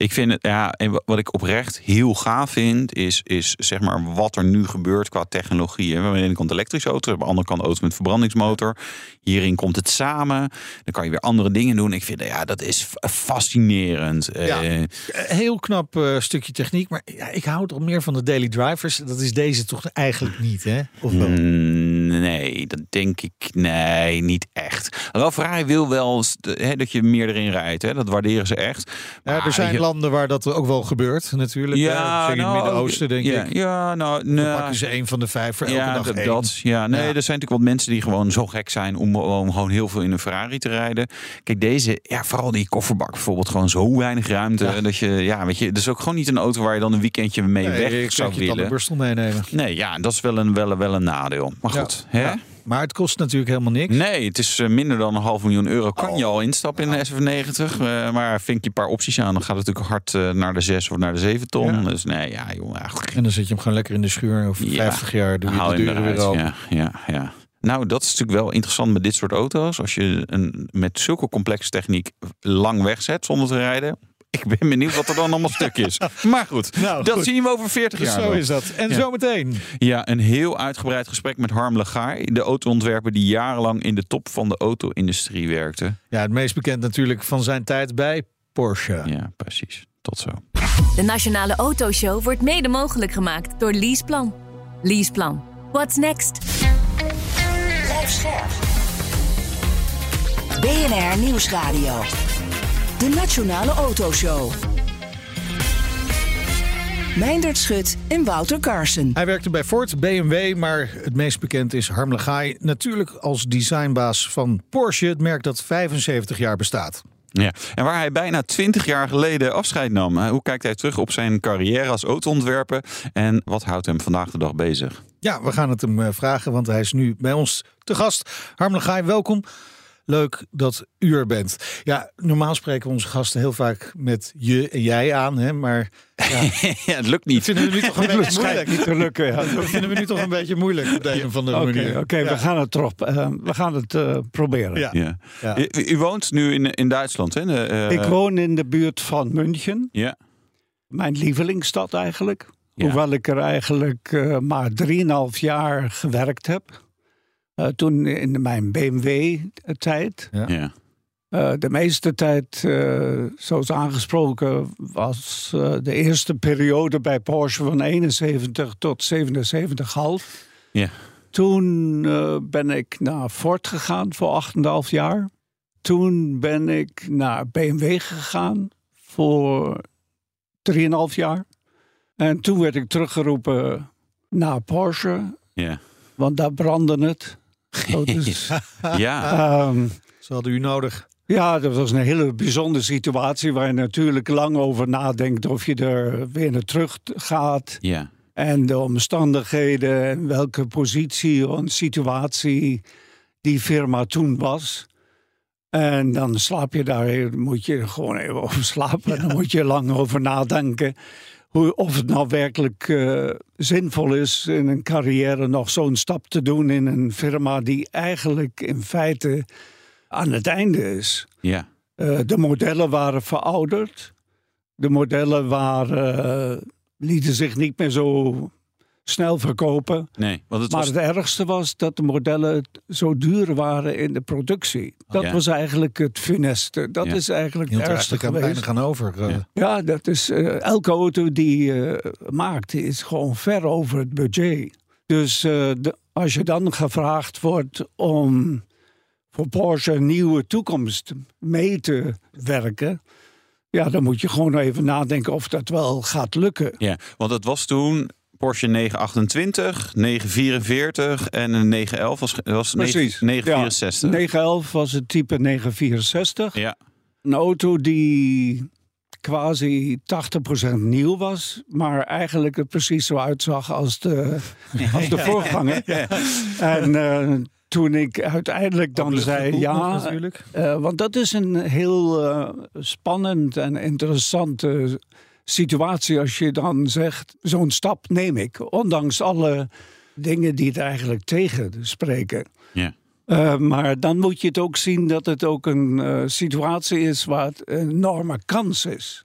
S5: Ik vind het, ja, en wat ik oprecht heel gaaf vind, is, is zeg maar wat er nu gebeurt qua technologie. We hebben aan de ene kant elektrische auto, aan de andere kant auto's met verbrandingsmotor. Hierin komt het samen. Dan kan je weer andere dingen doen. Ik vind ja, dat is fascinerend.
S4: Ja, uh, heel knap uh, stukje techniek, maar ja, ik hou toch meer van de daily drivers. Dat is deze toch eigenlijk niet, hè? Of wel?
S5: Mm, nee, dat denk ik. Nee, niet echt. Wel, Ferrari wil wel hè, dat je meer erin rijdt. Hè? Dat waarderen ze echt.
S4: Maar ja, er zijn landen waar dat ook wel gebeurt, natuurlijk.
S5: Ja,
S4: in
S5: nou,
S4: het Midden-Oosten, denk
S5: ja,
S4: ik.
S5: Ja, nou,
S4: Dan
S5: nou,
S4: pakken ze een van de vijf voor elke
S5: ja,
S4: dag
S5: dat, dat, ja, nee,
S4: Ja.
S5: er zijn natuurlijk wat mensen die gewoon zo gek zijn om, om gewoon heel veel in een Ferrari te rijden. Kijk, deze, ja, vooral die kofferbak bijvoorbeeld, gewoon zo weinig ruimte. Dat je, ja, weet je, dat is ook gewoon niet een auto waar je dan een weekendje mee
S4: Nee,
S5: weg
S4: ik
S5: zou
S4: zou je
S5: willen.
S4: Burstel meenemen.
S5: Nee, ja, dat is wel een, wel, wel een nadeel. Maar goed, hè?
S4: Maar het kost natuurlijk helemaal niks.
S5: Nee, het is eh, minder dan een half miljoen euro. Kan
S4: Oh.
S5: je al instappen in de SF90. eh, maar vink je een paar opties aan, dan gaat het natuurlijk hard eh, naar de 6 of naar de 7 ton.
S4: Ja.
S5: Dus nee, ja. Ja,
S4: En dan zet je hem gewoon lekker in de schuur. Over
S5: Ja.
S4: 50 jaar doe je
S5: haal
S4: de deuren weer open.
S5: Ja, ja, ja. Nou, dat is natuurlijk wel interessant met dit soort auto's. Als je een, met zulke complexe techniek lang wegzet zonder te rijden. Ik ben benieuwd wat er dan allemaal stuk is. Maar goed, [laughs]
S4: Nou,
S5: dat
S4: goed.
S5: zien we over 40 jaar.
S4: Zo
S5: wel.
S4: is dat. En
S5: Ja.
S4: zometeen.
S5: Ja, een heel uitgebreid gesprek met Harm Legaar. De autoontwerper die jarenlang in de top van de auto-industrie werkte.
S4: Ja, het meest bekend natuurlijk van zijn tijd bij Porsche.
S5: Ja, precies. Tot zo.
S2: De Nationale Autoshow wordt mede mogelijk gemaakt door Leaseplan. Leaseplan. What's next?
S3: Blijf scherp. BNR Nieuwsradio. De Nationale Autoshow. Meindert Schut en Wouter Carson.
S4: Hij werkte bij Ford, BMW, maar het meest bekend is Harm Legaay. Natuurlijk als designbaas van Porsche, het merk dat 75 jaar bestaat.
S5: Ja. En waar hij bijna 20 jaar geleden afscheid nam. hè, Hoe kijkt hij terug op zijn carrière als autoontwerper? En wat houdt hem vandaag de dag bezig?
S4: Ja, we gaan het hem eh, vragen, want hij is nu bij ons te gast. Harm Legaay, welkom. Leuk dat u er bent. Ja, normaal spreken we onze gasten heel vaak met je en jij aan, hè? maar
S5: ja, [laughs] het lukt niet.
S4: vinden we nu toch een [laughs] beetje moeilijk.
S8: niet te lukken. Ja.
S4: Dat vinden we nu toch een beetje moeilijk op de een of andere
S8: Oké,
S4: manier.
S8: oké,
S4: Ja.
S8: we gaan het erop. eh, we gaan het eh, proberen.
S4: Ja.
S5: Ja.
S4: Ja.
S5: U, u woont nu in, in Duitsland, hè? De, eh,
S8: Ik woon in de buurt van München,
S5: Ja.
S8: mijn lievelingsstad eigenlijk.
S5: Ja.
S8: Hoewel ik er eigenlijk eh, maar 3,5 jaar gewerkt heb. Eh, toen in mijn BMW-tijd.
S4: Ja.
S5: ja.
S8: Eh, de meeste tijd, eh, zoals aangesproken, was de eerste periode bij Porsche van 71 tot 77,5.
S5: Ja.
S8: Toen eh, ben ik naar Ford gegaan voor 8,5 jaar. Toen ben ik naar BMW gegaan voor 3,5 jaar. En toen werd ik teruggeroepen naar Porsche,
S5: Ja.
S8: want daar brandde het. Zo, [laughs] dus,
S5: ja.
S8: ehm,
S4: Ze hadden u nodig.
S8: Ja, dat was een hele bijzondere situatie waar je natuurlijk lang over nadenkt of je er weer naar terug gaat.
S5: Ja.
S8: En de omstandigheden en welke positie en situatie die firma toen was. En dan slaap je daar, moet je gewoon even over slapen. Dan moet je lang over nadenken. Hoe, of het nou werkelijk uh, zinvol is in een carrière nog zo'n stap te doen in een firma die eigenlijk in feite aan het einde is.
S5: Ja.
S8: Uh, de modellen waren verouderd. De modellen waren, uh, lieten zich niet meer zo snel verkopen.
S5: Nee, want het
S8: maar
S5: was...
S8: het ergste was dat de modellen zo duur waren in de productie. Dat
S5: Ja.
S8: was eigenlijk het funeste. Dat
S5: Ja.
S8: is eigenlijk
S4: Hield
S8: het
S4: er
S8: ergste
S4: eigenlijk aan
S8: geweest.
S4: weinig aan over. eh.
S5: Ja.
S8: Ja, dat is eh, elke auto die je maakt is gewoon ver over het budget. Dus eh, de- als je dan gevraagd wordt om voor Porsche een nieuwe toekomst mee te werken, ja, dan moet je gewoon even nadenken of dat wel gaat lukken.
S5: Ja, want het was toen Porsche 928, 944 en een 911 was, was
S8: Precies.
S5: 964.
S8: 911 was het type 964.
S5: Ja.
S8: Een auto die quasi 80% nieuw was, maar eigenlijk er precies zo uitzag als de, [laughs] als de voorganger. En eh, toen ik uiteindelijk dan zei ja,
S4: natuurlijk.
S8: eh, want dat is een heel eh, spannend en interessante situatie als je dan zegt, zo'n stap neem ik, ondanks alle dingen die het eigenlijk tegen spreken.
S5: Ja.
S8: Eh, maar dan moet je het ook zien dat het ook een eh, situatie is waar het een enorme kans is.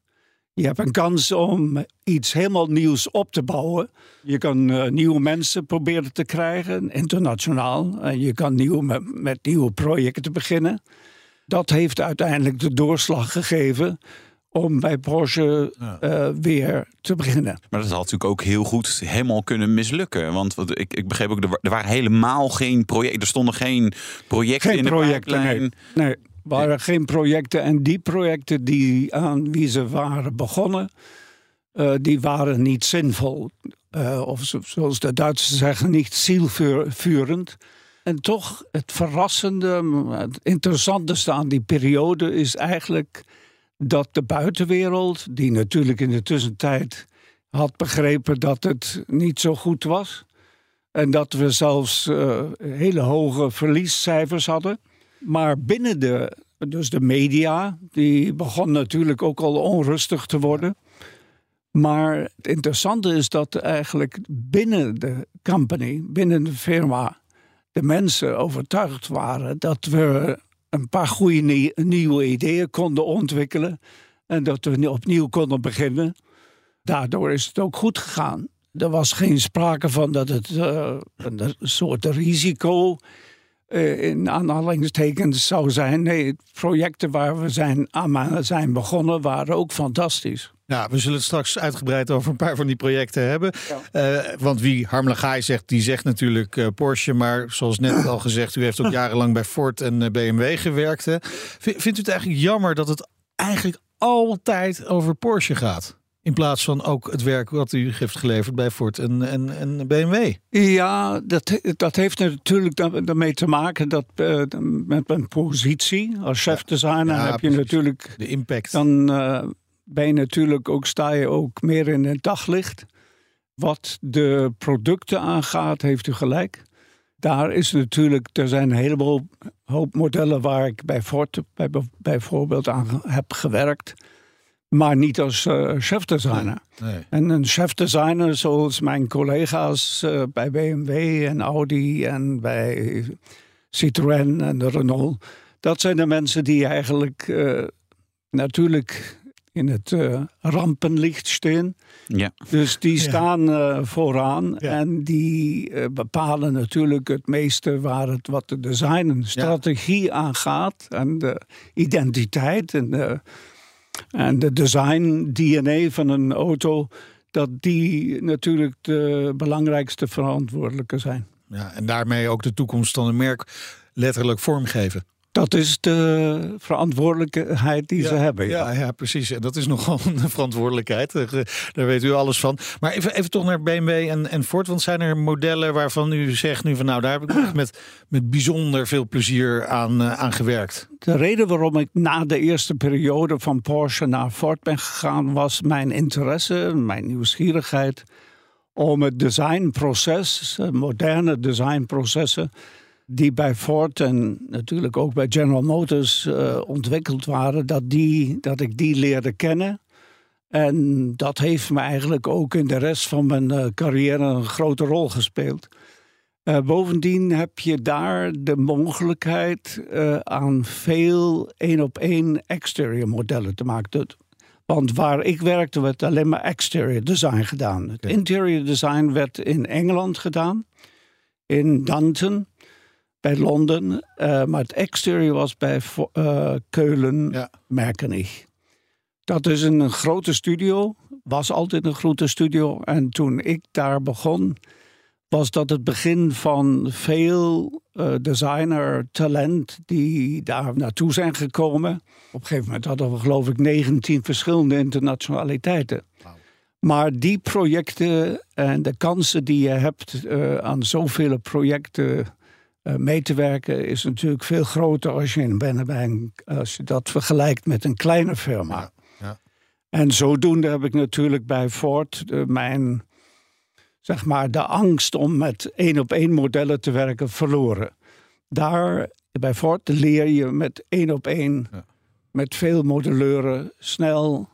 S8: Je hebt een kans om iets helemaal nieuws op te bouwen. Je kan eh, nieuwe mensen proberen te krijgen, internationaal. En je kan nieuw, met, met nieuwe projecten beginnen. Dat heeft uiteindelijk de doorslag gegeven om bij Porsche eh, weer te beginnen.
S5: Maar dat had natuurlijk ook heel goed helemaal kunnen mislukken. Want wat, ik, ik begreep ook, er, wa- er waren helemaal geen projecten. Er stonden geen projecten
S8: Geen
S5: in de
S8: projecten,
S5: pijplijn.
S8: nee. Nee, waren geen projecten. En die projecten die aan wie ze waren begonnen, eh, die waren niet zinvol. Eh, of zo- zoals de Duitsers zeggen, niet zielvurend. En toch, het verrassende, het interessantste aan die periode is eigenlijk dat de buitenwereld, die natuurlijk in de tussentijd had begrepen dat het niet zo goed was. En dat we zelfs eh, hele hoge verliescijfers hadden. Maar binnen de, dus de media, die begon natuurlijk ook al onrustig te worden. Maar het interessante is dat eigenlijk binnen de company, binnen de firma, de mensen overtuigd waren dat we een paar goede nie- nieuwe ideeën konden ontwikkelen. En dat we opnieuw konden beginnen. Daardoor is het ook goed gegaan. Er was geen sprake van dat het eh, een soort risico eh, in aanhalingstekens zou zijn. Nee, projecten waar we zijn, aan zijn begonnen waren ook fantastisch.
S4: Ja, we zullen het straks uitgebreid over een paar van die projecten hebben. Eh, want wie Harmelagai zegt, die zegt natuurlijk eh, Porsche. Maar zoals net al gezegd, u heeft ook [laughs] jarenlang bij Ford en BMW gewerkt. Hè. Vindt u het eigenlijk jammer dat het eigenlijk altijd over Porsche gaat? In plaats van ook het werk wat u heeft geleverd bij Ford en, en, en BMW.
S8: Ja, dat, dat heeft natuurlijk da- daarmee te maken dat eh, met mijn positie als chefdesigner
S4: Ja,
S8: heb je
S4: precies.
S8: natuurlijk
S4: De impact.
S8: dan eh, ben je natuurlijk ook, sta je ook meer in het daglicht. Wat de producten aangaat, heeft u gelijk. Daar is natuurlijk, er zijn een heleboel hoop modellen waar ik bij Ford bij, bijvoorbeeld aan heb gewerkt. Maar niet als eh chefdesigner.
S4: Nee.
S8: En een chefdesigner zoals mijn collega's eh, bij BMW en Audi en bij Citroën en de Renault. Dat zijn de mensen die eigenlijk eh, natuurlijk in het rampenlicht staan.
S5: Ja.
S8: Dus die staan eh, vooraan
S4: Ja.
S8: en die bepalen natuurlijk het meeste waar het wat de design en strategie aangaat. En de identiteit en de, en de design DNA van een auto. Dat die natuurlijk de belangrijkste verantwoordelijke zijn.
S4: Ja, en daarmee ook de toekomst van een merk letterlijk vormgeven.
S8: Dat is de verantwoordelijkheid die ze hebben.
S4: Ja. ja. precies. En dat is [laughs] nogal een verantwoordelijkheid. Daar weet u alles van. Maar even, even toch naar BMW en, en Ford. Want zijn er modellen waarvan u zegt nu van nou, daar heb ik met, met bijzonder veel plezier aan, uh, aan gewerkt?
S8: De reden waarom ik na de eerste periode van Porsche naar Ford ben gegaan, was mijn interesse, mijn nieuwsgierigheid om het designproces, moderne designprocessen die bij Ford en natuurlijk ook bij General Motors uh, ontwikkeld waren, dat, die, dat ik die leerde kennen. En dat heeft me eigenlijk ook in de rest van mijn uh, carrière een grote rol gespeeld. Uh, bovendien heb je daar de mogelijkheid aan veel één op één exterior modellen te maken. Want waar ik werkte werd alleen maar exterior design gedaan. Het interior design werd in Engeland gedaan, in Danton bij Londen. Uh, maar het exterior was bij uh, Keulen, ja. Merkenich. Dat is een grote studio. Was altijd een grote studio. En toen ik daar begon, was dat het begin van veel uh, designer talent die daar naartoe zijn gekomen. Op een gegeven moment hadden we geloof ik 19 verschillende internationaliteiten. Wow. Maar die projecten en de kansen die je hebt uh, aan zoveel projecten mee te werken, is natuurlijk veel groter als je, in ben, als je dat vergelijkt met een kleine firma. Ja, ja. En zodoende heb ik natuurlijk bij Ford mijn zeg maar, de angst om met één op één modellen te werken verloren. Daar bij Ford leer je met één op één, ja. met veel modelleuren, snel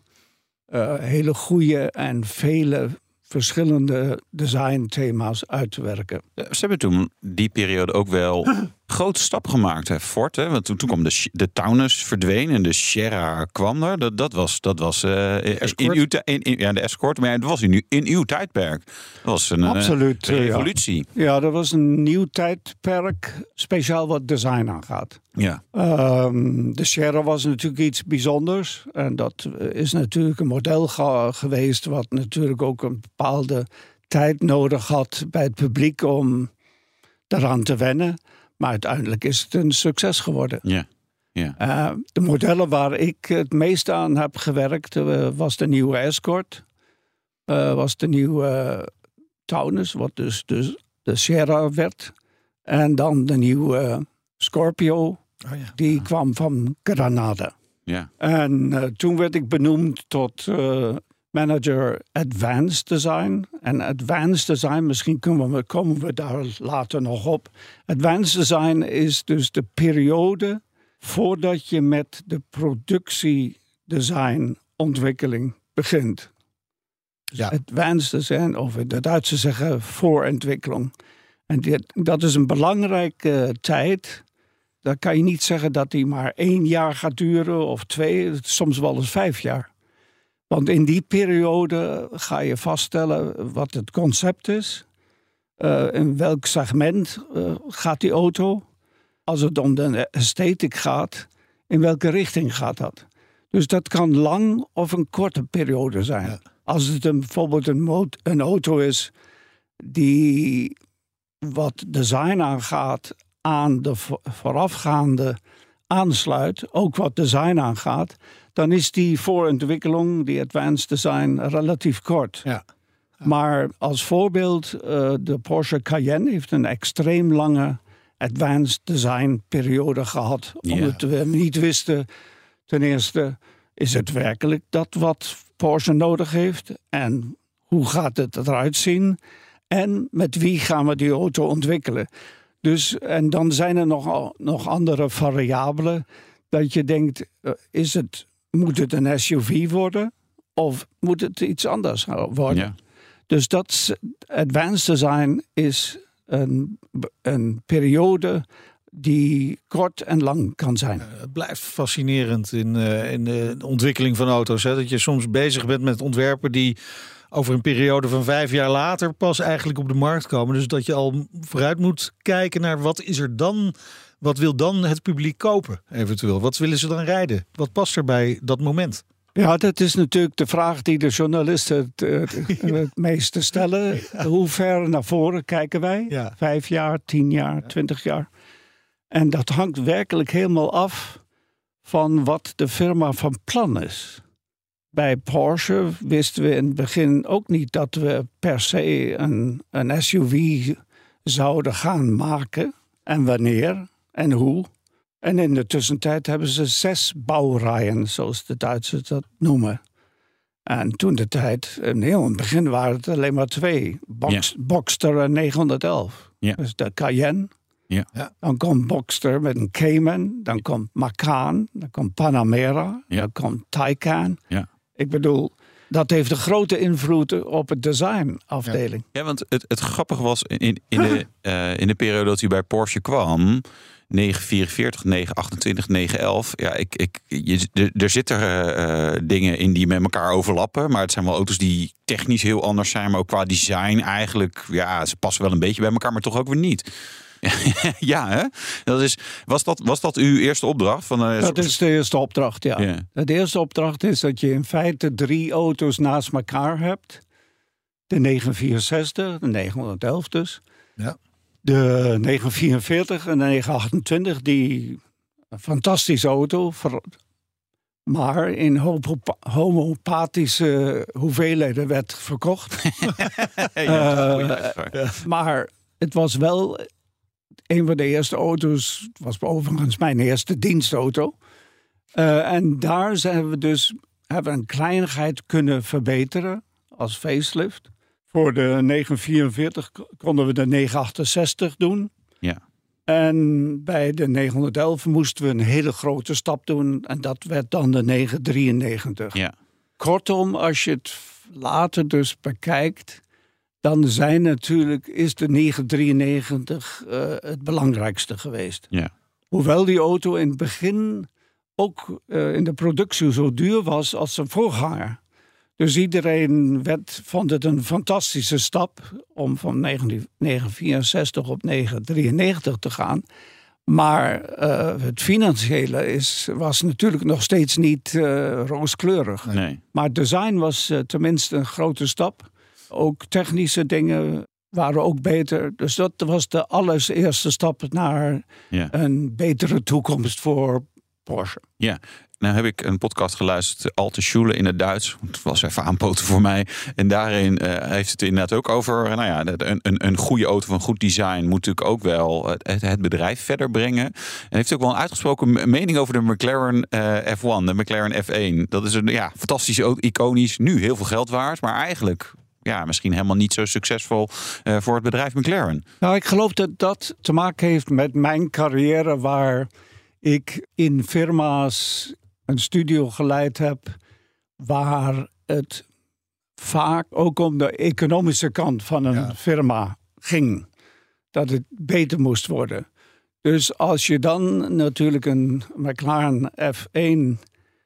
S8: uh, hele goede en vele verschillende designthema's uit te werken.
S5: Ze hebben toen die periode ook wel [laughs] grote stap gemaakt, hè, Ford. Hè? Want toen, toen kwam de, de Taunus verdween en de Sierra kwam er. Dat, dat was, dat was uh, in uw in, in, ja, de escort, maar dat was in, in uw tijdperk. Dat was een,
S8: Absoluut,
S5: een revolutie.
S8: Ja. ja, dat was een nieuw tijdperk, speciaal wat design aangaat.
S5: Ja.
S8: Um, de Sierra was natuurlijk iets bijzonders. En dat is natuurlijk een model geweest wat natuurlijk ook een bepaalde tijd nodig had bij het publiek om daaraan te wennen. Maar uiteindelijk is het een succes geworden.
S5: Ja. Ja.
S8: Uh, de modellen waar ik het meest aan heb gewerkt uh, was de nieuwe Escort. Uh, was de nieuwe Taunus, wat dus, dus de Sierra werd. En dan de nieuwe Scorpio, oh ja. die kwam van Granada.
S5: Ja.
S8: En toen werd ik benoemd tot manager Advanced Design. En Advanced Design, misschien komen we, komen we daar later nog op. Advanced Design is dus de periode voordat je met de productiedesign ontwikkeling begint. Dus ja. Advanced Design, of in het Duitse zeggen voorontwikkeling. En dit, dat is een belangrijke tijd. Dan kan je niet zeggen dat die maar één jaar gaat duren of twee, soms wel eens vijf jaar. Want in die periode ga je vaststellen wat het concept is. Uh, in welk segment uh, gaat die auto? Als het om de esthetic gaat, in welke richting gaat dat? Dus dat kan lang of een korte periode zijn. Ja. Als het een, bijvoorbeeld een, een auto is die wat design aangaat aan de voorafgaande aansluit, ook wat design aangaat, dan is die voorontwikkeling, die advanced design, relatief kort.
S4: Ja.
S8: Maar als voorbeeld, uh, de Porsche Cayenne heeft een extreem lange advanced design periode gehad. Ja. Omdat we niet wisten, ten eerste, is het werkelijk dat wat Porsche nodig heeft? En hoe gaat het eruit zien? En met wie gaan we die auto ontwikkelen? Dus, en dan zijn er nog, nog andere variabelen. Dat je denkt, uh, is het moet het een SUV worden of moet het iets anders worden? Ja. Dus dat advanced design is een, een periode die kort en lang kan zijn.
S4: het blijft fascinerend in, uh, in de ontwikkeling van auto's. Hè? Dat je soms bezig bent met ontwerpen die over een periode van vijf jaar later pas eigenlijk op de markt komen. Dus dat je al vooruit moet kijken naar wat is er dan wat wil dan het publiek kopen, eventueel? Wat willen ze dan rijden? Wat past er bij dat moment?
S8: Ja, dat is natuurlijk de vraag die de journalisten het, [laughs] het meeste stellen. Hoe ver naar voren kijken wij? Vijf jaar, tien jaar, twintig jaar? En dat hangt werkelijk helemaal af van wat de firma van plan is. Bij Porsche wisten we in het begin ook niet dat we per se een, een SUV zouden gaan maken. En wanneer en hoe. En in de tussentijd hebben ze zes bouwrijen, zoals de Duitsers dat noemen. En toen de tijd, in heel het begin waren het alleen maar twee. Box, Boxster en 911.
S5: Ja.
S8: Dus de Cayenne.
S5: Ja.
S8: Dan komt Boxster met een Cayman. Dan komt Macan. Dan komt Panamera. Dan komt Taycan.
S5: Ja.
S8: Ik bedoel, dat heeft een grote invloed op het designafdeling.
S5: Ja, want het, het grappige was in, in, de, [laughs] eh, in de periode dat u bij Porsche kwam. 944, 928, 911. Ja, ik, ik, je, er, er zitten eh, eh, dingen in die met elkaar overlappen. Maar het zijn wel auto's die technisch heel anders zijn. Maar ook qua design eigenlijk. Ja, ze passen wel een beetje bij elkaar, maar toch ook weer niet. [laughs] ja, hè? Dat is, was, dat, was dat uw eerste opdracht? Van, eh,
S8: Dat is de eerste opdracht, ja.
S5: Ja.
S8: De eerste opdracht is dat je in feite drie auto's naast elkaar hebt. De 964, de 911 dus.
S4: Ja.
S8: De 944 en de 928, die een fantastische auto. Maar in homo- homopathische hoeveelheden werd verkocht. [laughs]
S5: Ja,
S8: Eh,
S5: uitspraak.
S8: Maar het was wel een van de eerste auto's. Het was overigens mijn eerste dienstauto. Eh, en daar zijn we dus hebben een kleinigheid kunnen verbeteren als facelift. Voor de 944 k- konden we de 968 doen.
S5: Ja.
S8: En bij de 911 moesten we een hele grote stap doen. En dat werd dan de 993.
S5: Ja.
S8: Kortom, als je het later dus bekijkt, dan zijn natuurlijk, is de 993 eh, het belangrijkste geweest.
S5: Ja.
S8: Hoewel die auto in het begin ook eh, in de productie zo duur was als zijn voorganger. Dus iedereen werd, vond het een fantastische stap om van 19 964 op 993 te gaan. Maar eh, het financiële is, was natuurlijk nog steeds niet eh, rooskleurig.
S5: Nee.
S8: Maar design was eh, tenminste een grote stap. Ook technische dingen waren ook beter. Dus dat was de allereerste stap naar
S5: Ja.
S8: een betere toekomst voor Porsche.
S5: Ja, nou heb ik een podcast geluisterd, Alte Schule in het Duits. Het was even aanpoten voor mij. En daarin eh, heeft het inderdaad ook over, nou ja, een, een, een goede auto van goed design moet natuurlijk ook wel het, het bedrijf verder brengen. En heeft ook wel een uitgesproken me- mening over de McLaren eh, F1, de McLaren F1. Dat is een ja, fantastische auto, iconisch, nu heel veel geld waard, maar eigenlijk ja, misschien helemaal niet zo succesvol eh, voor het bedrijf McLaren.
S8: Nou, ik geloof dat dat te maken heeft met mijn carrière, waar ik in firma's een studio geleid heb, waar het vaak ook om de economische kant van een
S4: Ja.
S8: firma ging. Dat het beter moest worden. Dus als je dan natuurlijk een McLaren F1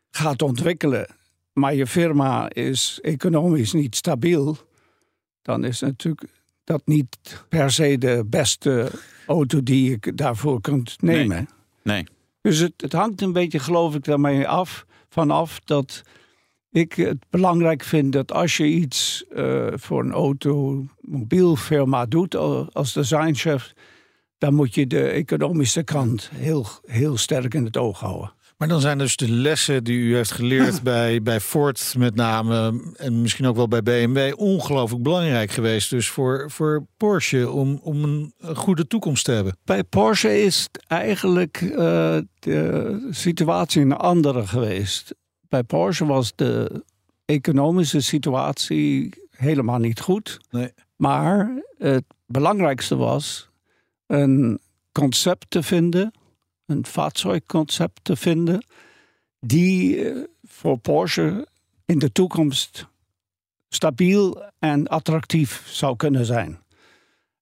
S8: gaat ontwikkelen, maar je firma is economisch niet stabiel, dan is natuurlijk dat niet per se de beste auto die je daarvoor kunt nemen.
S5: Nee.
S8: Dus het, hangt een beetje, geloof ik, daarmee af, vanaf dat ik het belangrijk vind dat als je iets eh, voor een automobielfirma doet al- als designchef, dan moet je de economische kant heel, heel sterk in het oog houden.
S4: Maar dan zijn dus de lessen die u heeft geleerd [laughs] bij, bij Ford met name... en misschien ook wel bij BMW ongelooflijk belangrijk geweest. Dus voor, voor Porsche om, om een, goede toekomst te hebben.
S8: Bij Porsche is eigenlijk eh, de situatie een andere geweest. Bij Porsche was de economische situatie helemaal niet goed.
S4: Nee.
S8: Maar het belangrijkste was een concept te vinden, een vaartuigconcept te vinden, die eh, voor Porsche in de toekomst stabiel en attractief zou kunnen zijn.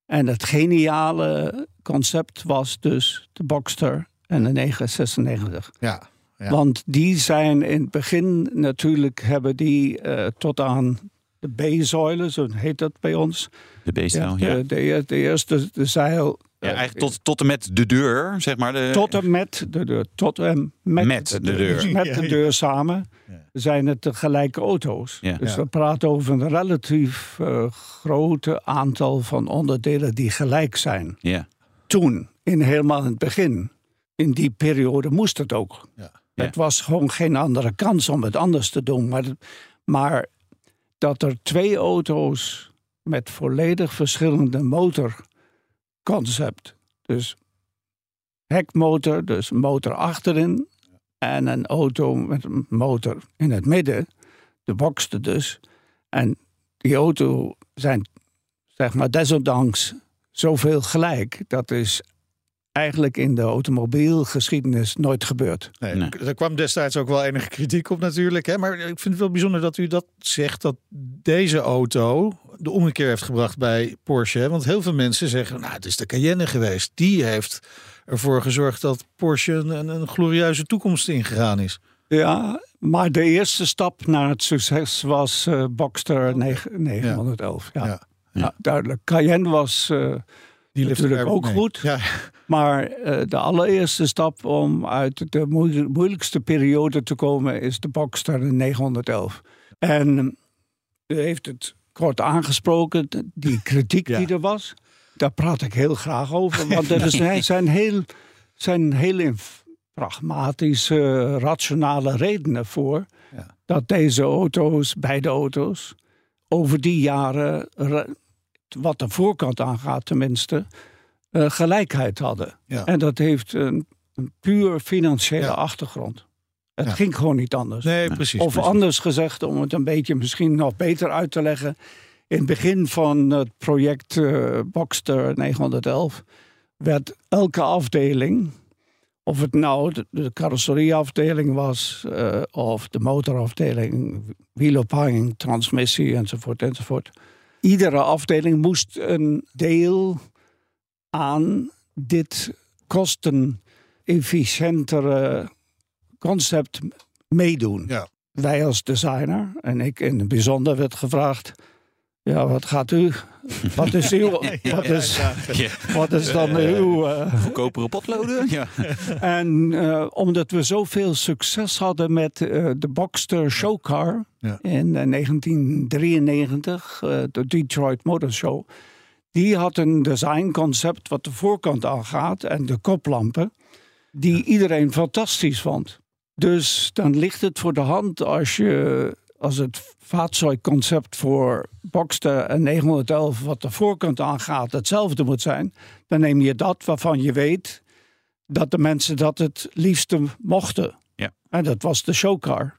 S8: En het geniale concept was dus de Boxster en de 996.
S4: Ja, Ja.
S8: Want die zijn in het begin natuurlijk, hebben die eh, tot aan de B-zuilen, zo heet dat bij ons.
S5: De B-stijl, ja.
S8: de, de, de eerste de zeil.
S5: Ja,
S8: eh,
S5: eigenlijk tot, tot en met de deur, zeg maar. De,
S8: tot en met de deur. Tot en met,
S5: Met de deur.
S8: Dus met de deur samen zijn het de gelijke auto's.
S5: Ja.
S8: Dus
S4: Ja.
S8: we praten over een relatief eh grote aantal van onderdelen die gelijk zijn.
S5: Ja,
S8: Toen, in helemaal in het begin. in die periode moest het ook.
S4: Ja.
S8: Het was gewoon geen andere kans om het anders te doen. Maar, maar dat er twee auto's met volledig verschillende motorconcept. Dus hekmotor, dus motor achterin. En een auto met een motor in het midden. De boxte dus. En die auto zijn, zeg maar, desondanks zoveel gelijk. Dat is eigenlijk in de automobielgeschiedenis nooit gebeurd.
S4: Nee,
S5: Nee.
S4: Er kwam destijds ook wel enige kritiek op natuurlijk. Hè? Maar ik vind het wel bijzonder dat u dat zegt. Dat deze auto de ommekeer heeft gebracht bij Porsche. hè. Want heel veel mensen zeggen, nou het is de Cayenne geweest. Die heeft ervoor gezorgd dat Porsche een, een glorieuze toekomst ingegaan is.
S8: Ja, maar de eerste stap naar het succes was eh Boxster 9 911. Ja.
S4: Ja.
S8: Ja. duidelijk. Cayenne was eh,
S4: Die lift
S8: natuurlijk
S4: er-
S8: ook
S4: nee.
S8: goed.
S4: Ja,
S8: Maar eh, de allereerste stap om uit de moe- moeilijkste periode te komen is de Boxster 911. En u heeft het kort aangesproken, die kritiek [laughs]
S4: Ja.
S8: die er was. Daar praat ik heel graag over. Want er zijn, [laughs] zijn heel, zijn heel pragmatische, rationale redenen voor.
S4: Ja.
S8: Dat deze auto's, beide auto's, over die jaren, re- wat de voorkant aangaat tenminste, eh, gelijkheid hadden.
S4: Ja.
S8: En dat heeft een, een puur financiële
S4: Ja.
S8: achtergrond. Het
S4: Ja.
S8: ging gewoon niet anders.
S4: nee, precies.
S8: Of
S4: precies.
S8: anders gezegd, om het een beetje misschien nog beter uit te leggen. In het begin van het project eh Boxster 911 werd elke afdeling, of het nou de, de carrosserieafdeling was, eh, of de motorafdeling, wielophanging, transmissie enzovoort enzovoort. Iedere afdeling moest een deel aan dit kostenefficiëntere concept meedoen.
S4: Ja.
S8: Wij als designer, en ik in het bijzonder, werd gevraagd... Ja, wat gaat u? Wat is uw... [laughs] Wat is, wat is dan uw... eh,
S5: Koperen potloden? Ja. [laughs]
S8: en eh, omdat we zoveel succes hadden met eh, de Boxster Showcar
S4: Ja.
S8: in eh, 1993, eh, de Detroit Motor Show. Die had een designconcept wat de voorkant aangaat en de koplampen, die iedereen fantastisch vond. Dus dan ligt het voor de hand als je als het vaartuigconcept voor Boxster en 911 wat de voorkant aangaat hetzelfde moet zijn, dan neem je dat waarvan je weet dat de mensen dat het liefste mochten.
S5: Ja.
S8: En dat was de showcar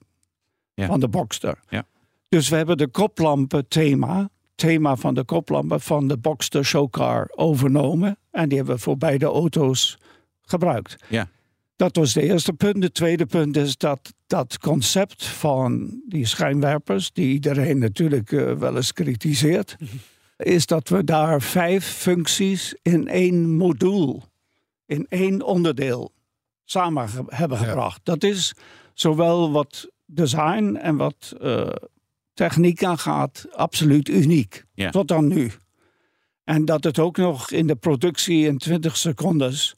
S5: Ja.
S8: van de Boxster.
S5: Ja.
S8: Dus we hebben de koplampen thema, thema van de koplampen van de Boxster showcar overnomen. En die hebben we voor beide auto's gebruikt.
S5: Ja.
S8: Dat was de eerste punt. De tweede punt is dat dat concept van die schijnwerpers, die iedereen natuurlijk eh, wel eens kritiseert, is dat we daar vijf functies in één module, in één onderdeel samen ge- hebben gebracht. Dat is zowel wat design en wat eh, techniek aangaat absoluut uniek.
S5: Ja.
S8: Tot dan nu. En dat het ook nog in de productie in 20 secondes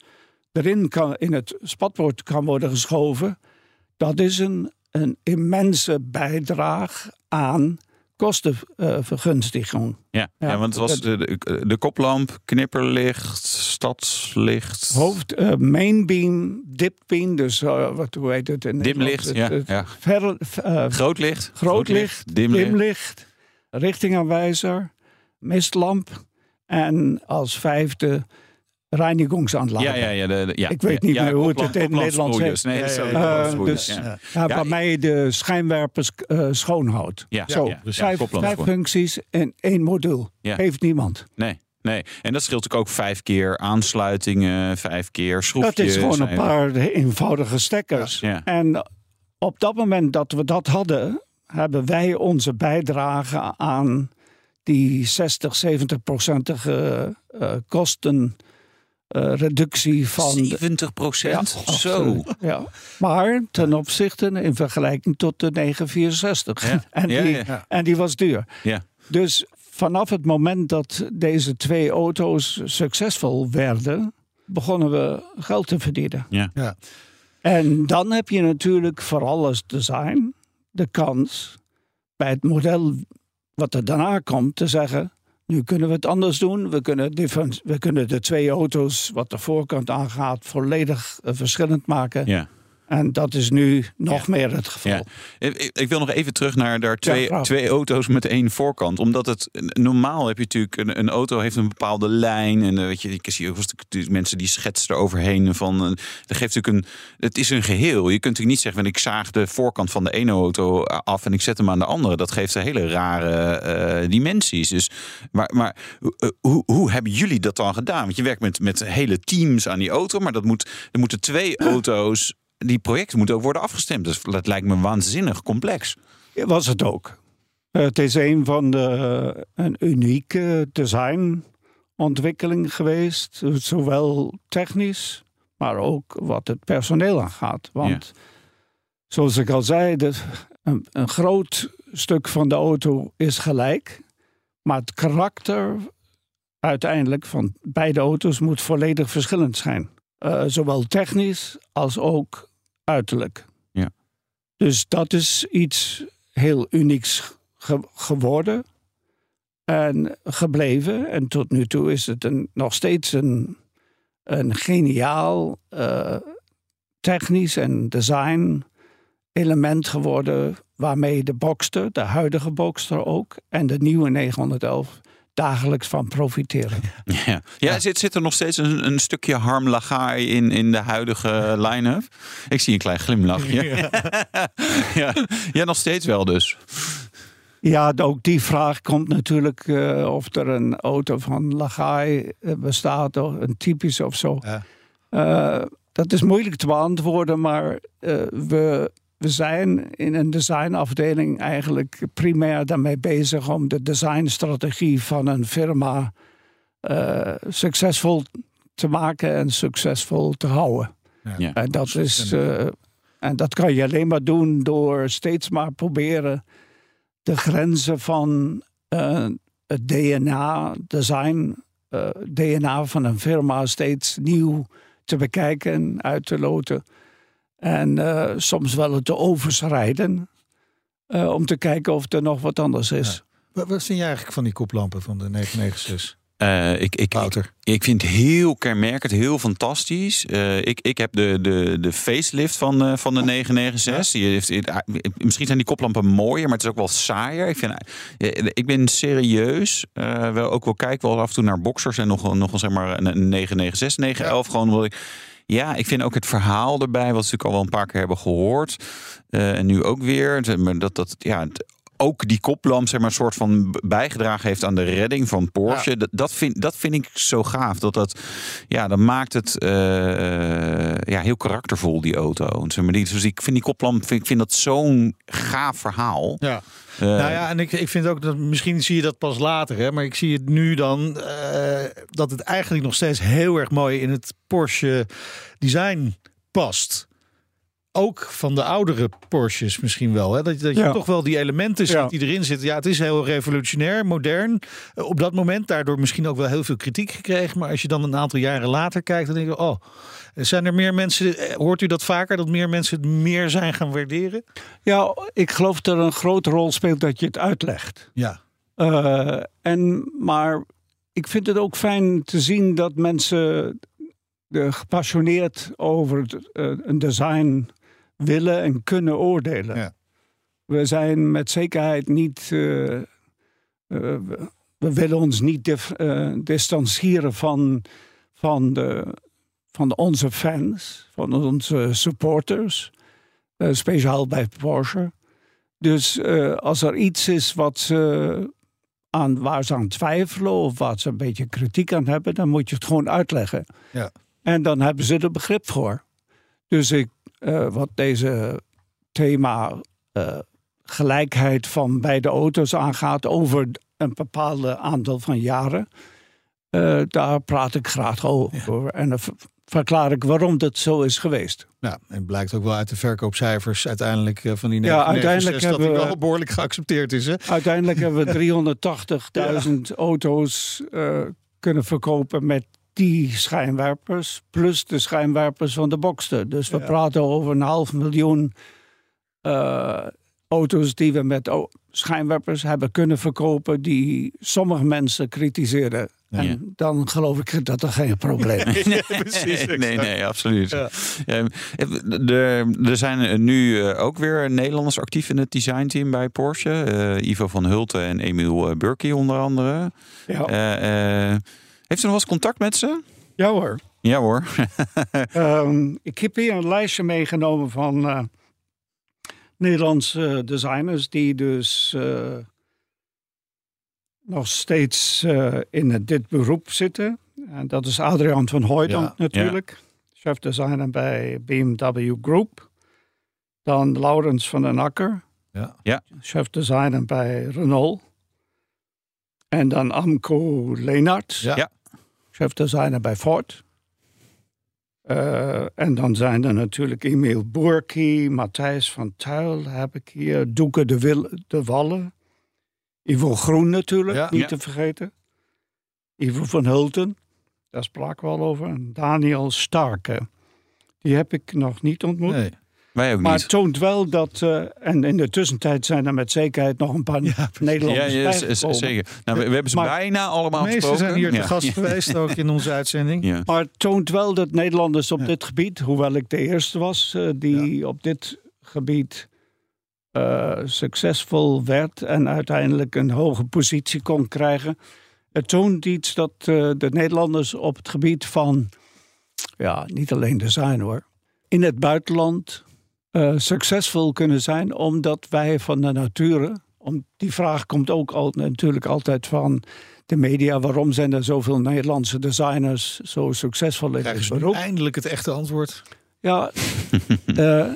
S8: erin kan, in het spatbord kan worden geschoven. Dat is een, een immense bijdrage aan kostenvergunstiging.
S5: Ja. Ja,
S8: Ja,
S5: want het was de, de, de koplamp, knipperlicht, stadslicht,
S8: Hoofd, eh, mainbeam, dipbeam, dus eh, wat hoe heet het? in
S5: dimlicht. Ja,
S8: Het-
S5: ja.
S8: verre- eh,
S5: Groot licht,
S8: groot licht,
S5: dimlicht.
S8: dimlicht, richtingaanwijzer, mistlamp en als vijfde reinigingsanlage.
S5: Ja, ja, ja, de, de- ja.
S8: Ik weet niet
S5: ja,
S8: meer hoe het in Nederlands
S5: koplampspoelers.
S8: heet.
S5: Nee, koplampspoelers,
S8: dus-
S5: ja.
S8: Ja,
S5: Ja,
S8: waarmee je de schijnwerpers eh, schoonhoudt.
S5: Ja,
S8: Zo, vijf, vijf functies in één module.
S5: Ja.
S8: Heeft niemand.
S5: Nee, nee. En dat scheelt ook vijf keer aansluitingen, vijf keer schroefjes.
S8: Dat is gewoon een
S5: en-
S8: paar eenvoudige stekkers.
S5: Ja.
S8: En op dat moment dat we dat hadden, hebben wij onze bijdrage aan die 60, 70 procentige eh, kostenreductie van. de-
S5: 70 procent?
S8: Ja,
S5: Zo.
S8: Ja. Maar ten opzichte in vergelijking tot de 964.
S5: Ja. [laughs]
S8: En,
S5: Ja,
S8: die,
S5: ja.
S8: en die was duur.
S5: Ja.
S8: Dus vanaf het moment dat deze twee auto's succesvol werden, begonnen we geld te verdienen.
S5: Ja.
S4: Ja.
S8: En dan heb je natuurlijk vooral als design de kans bij het model wat er daarna komt te zeggen: nu kunnen we het anders doen. We kunnen, we kunnen de twee auto's, wat de voorkant aangaat, volledig eh, verschillend maken.
S5: Ja.
S8: En dat is nu nog meer het geval.
S5: Ja. Ik, ik- wil nog even terug naar daar twee, twee auto's met één voorkant. Omdat het normaal heb je natuurlijk een, een auto heeft een bepaalde lijn en eh, weet je, ik zie ook mensen die schetsen eroverheen van. eh, Dat geeft natuurlijk een. Het is een geheel. Je kunt natuurlijk niet zeggen, ik zaag de voorkant van de ene auto af en ik zet hem aan de andere. Dat geeft een hele rare eh, dimensies. Dus, maar maar eh, hoe, hoe hebben jullie dat dan gedaan? Want je werkt met, met hele teams aan die auto, maar dat moet, er moeten twee [laughs] auto's. Die projecten moeten ook worden afgestemd. Dus dat lijkt me waanzinnig complex.
S8: Was het ook. Eh, het is een van de een unieke designontwikkeling geweest. Zowel technisch, maar ook wat het personeel aangaat. Want zoals ik al zei, de, een, een groot stuk van de auto is gelijk. Maar het karakter uiteindelijk van beide auto's moet volledig verschillend zijn. Eh, zowel technisch als ook uiterlijk.
S5: Ja.
S8: Dus dat is iets heel unieks ge- geworden en gebleven. En tot nu toe is het een, nog steeds een, een geniaal eh, technisch en design element geworden waarmee de Boxster, de huidige Boxster ook, en de nieuwe 911 dagelijks van profiteren.
S5: Ja, ja, Zit, zit er nog steeds een, een stukje Harm Lagai in, in de huidige line-up? Ik zie een klein glimlachje. Ja. [laughs] ja, nog steeds wel dus.
S8: Ja, ook die vraag komt natuurlijk eh, of er een auto van Lagai eh, bestaat, of een typisch of zo.
S4: Ja.
S8: Eh, dat is moeilijk te beantwoorden, maar we, we zijn in een designafdeling eigenlijk primair daarmee bezig om de designstrategie van een firma eh, succesvol te maken en succesvol te houden.
S5: Ja.
S8: En dat, is, eh, en dat kan je alleen maar doen door steeds maar proberen de grenzen van eh, het DNA, design, eh, DNA van een firma steeds nieuw te bekijken en uit te loten. En eh, soms wel te overschrijden. eh, om te kijken of er nog wat anders is.
S4: Wat, wat vind je eigenlijk van die koplampen van de 996?
S5: Eh, ik, ik,
S4: Wouter.
S5: Ik vind het heel kenmerkend, heel fantastisch. Eh, ik, ik heb de, de, de facelift van, eh, van de 996. Die heeft, eh, misschien zijn die koplampen mooier, maar het is ook wel saaier. Ik, vind, ik ben serieus. eh, wel, ook wel kijk wel af en toe naar boxers en nog, nog een, zeg maar, een, een 996, 911. Gewoon omdat ik. Ja, ik vind ook het verhaal erbij, wat we natuurlijk al wel een paar keer hebben gehoord. eh, en nu ook weer. Dat, dat, ja, ook die koplamp zeg maar, een soort van bijgedragen heeft aan de redding van Porsche. Dat, dat, vind, dat vind ik zo gaaf. Dat, dat, ja, dat maakt het eh, ja, heel karaktervol, die auto. Zeg maar, die, dus ik vind die koplamp vind, ik vind dat zo'n gaaf verhaal.
S4: Ja.
S5: Eh,
S4: nou ja, en ik, ik vind ook dat misschien zie je dat pas later, hè, maar ik zie het nu dan eh, dat het eigenlijk nog steeds heel erg mooi in het Porsche design past. Ook van de oudere Porsches misschien wel. Hè? Dat, dat je
S8: Ja.
S4: toch wel die elementen ziet
S8: Ja.
S4: die erin zitten. Ja, het is heel revolutionair, modern. Eh, op dat moment daardoor misschien ook wel heel veel kritiek gekregen. Maar als je dan een aantal jaren later kijkt, dan denk je... oh, zijn er meer mensen... eh, Hoort u dat vaker, dat meer mensen het meer zijn gaan waarderen?
S8: Ja, ik geloof dat er een grote rol speelt dat je het uitlegt.
S4: Ja.
S8: Eh, en, maar ik vind het ook fijn te zien dat mensen gepassioneerd over het, een design willen en kunnen oordelen.
S4: Ja.
S8: We zijn met zekerheid niet. eh, eh, we, willen ons niet dif- eh, distancieren van, van, de, van onze fans, van onze supporters. speciaal bij Porsche. Dus als er iets is wat ze aan, waar ze aan twijfelen of waar ze een beetje kritiek aan hebben, dan moet je het gewoon uitleggen.
S4: Ja.
S8: En dan hebben ze er begrip voor. Dus ik, eh, wat deze thema eh, gelijkheid van beide auto's aangaat over een bepaalde aantal van jaren, eh, daar praat ik graag over. En dan ver- verklaar ik waarom dat zo is geweest.
S4: Ja, en blijkt ook wel uit de verkoopcijfers uiteindelijk van die
S8: Ja,
S4: 996
S8: uiteindelijk
S4: dat die
S8: hebben we-
S4: wel behoorlijk geaccepteerd is. Hè?
S8: Uiteindelijk hebben we [laughs] 380.000 auto's kunnen verkopen met die schijnwerpers. Plus de schijnwerpers van de Boxster. Dus we
S4: Ja.
S8: praten over een half miljoen eh, auto's die we met schijnwerpers hebben kunnen verkopen, die sommige mensen kritiseerden. En
S5: Ja.
S8: dan geloof ik dat er geen probleem is. [laughs]
S4: precies, [laughs]
S5: nee,
S4: exact.
S5: nee, absoluut.
S4: Ja.
S5: Ehm, er, er zijn nu eh, ook weer Nederlanders actief in het designteam bij Porsche. Eh, Ivo van Hulten en Emiel eh, Burki onder andere.
S8: Ja,
S5: Eh, eh, heeft u nog wel eens contact met ze?
S8: ja hoor.
S5: Ja hoor. [laughs]
S8: Ehm, ik heb hier een lijstje meegenomen van eh, Nederlandse designers die dus eh, nog steeds eh, in dit beroep zitten. En dat is Adriaan van Hooydonk
S4: Ja.
S8: natuurlijk, chef designer bij BMW Group. Dan Laurens van den Akker,
S4: Ja.
S8: chef designer bij Renault. En dan Amco Leenaerts,
S4: Ja.
S5: Ja.
S8: Chef designer bij Ford. Eh, en dan zijn er natuurlijk Emiel Boerki, Matthijs van Tuil heb ik hier, Doeke de, Wil de Wallen, Ivo Groen natuurlijk,
S4: Ja.
S8: niet
S5: Ja.
S8: te vergeten. Ivo van Hulten, daar spraken we al over. En Daniel Starke, die heb ik nog niet ontmoet.
S4: Nee.
S5: Wij ook
S8: Maar
S5: niet.
S8: het toont wel dat, eh, en in de tussentijd zijn er met zekerheid nog een paar [laughs]
S4: Ja,
S8: Nederlanders
S5: ja,
S8: bijgekomen.
S5: zeker. Nou, we, we hebben ze
S8: Maar-
S5: bijna allemaal
S4: De meesten
S5: gesproken.
S4: zijn hier te gast geweest, ook in onze uitzending. [laughs]
S5: Ja.
S8: Maar het toont wel dat Nederlanders op
S4: Ja.
S8: dit gebied, hoewel ik de eerste was eh, die op dit gebied eh, succesvol werd en uiteindelijk een hoge positie kon krijgen. Het toont iets dat eh, de Nederlanders op het gebied van, ja, niet alleen design hoor, in het buitenland eh, succesvol kunnen zijn, omdat wij van de nature, om, die vraag komt ook al, natuurlijk altijd van de media, waarom zijn er zoveel Nederlandse designers zo succesvol in
S4: Krijgen
S8: beroep?
S4: eindelijk het echte antwoord?
S8: Ja, [laughs] eh,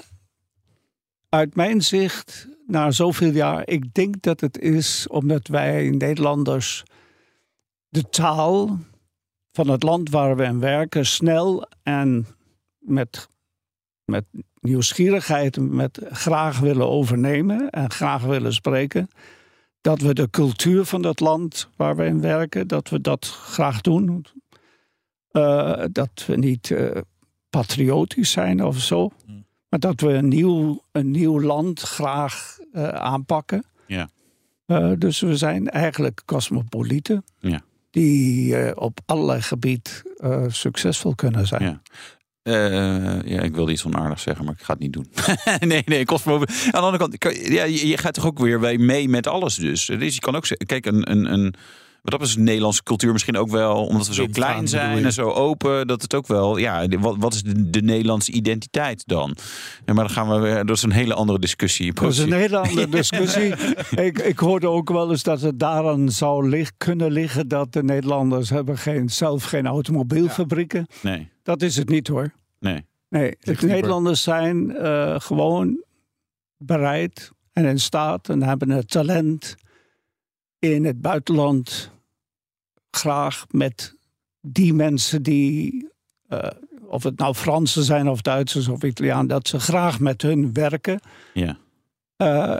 S8: uit mijn zicht, na zoveel jaar, ik denk dat het is omdat wij Nederlanders de taal van het land waar we in werken snel en met, met nieuwsgierigheid, met graag willen overnemen en graag willen spreken. Dat we de cultuur van dat land waar we in werken, dat we dat graag doen. Eh, dat we niet eh, patriotisch zijn of zo. Maar dat we een nieuw, een nieuw land graag eh, aanpakken.
S5: Ja.
S8: Dus we zijn eigenlijk cosmopolieten.
S5: Ja.
S8: Die op allerlei gebied succesvol kunnen zijn.
S5: Ja. Eh, ja, ik wilde iets onaardigs zeggen, maar ik ga het niet doen. [laughs] nee, nee, Cosmo. Aan de andere kant, kan- ja, je, gaat toch ook weer mee met alles dus. Dus je kan ook kijk, een, een, een, dat is de Nederlandse cultuur misschien ook wel, omdat we zo klein zijn en zo open, dat het ook wel, ja, wat, wat is de, de Nederlandse identiteit dan? Ja, maar dan gaan we weer, dat is een hele andere discussie.
S8: Dat is een hele andere [laughs] discussie. ik, ik hoorde ook wel eens dat het daaraan zou lig- kunnen liggen dat de Nederlanders hebben geen, zelf geen automobielfabrieken.
S5: Nee,
S8: Dat is het niet hoor.
S5: nee.
S8: Nee, de. Nederlanders zijn eh, gewoon bereid en in staat en hebben het talent in het buitenland graag met die mensen die, eh, of het nou Fransen zijn of Duitsers of Italiaan, dat ze graag met hun werken.
S5: Ja.
S8: Eh,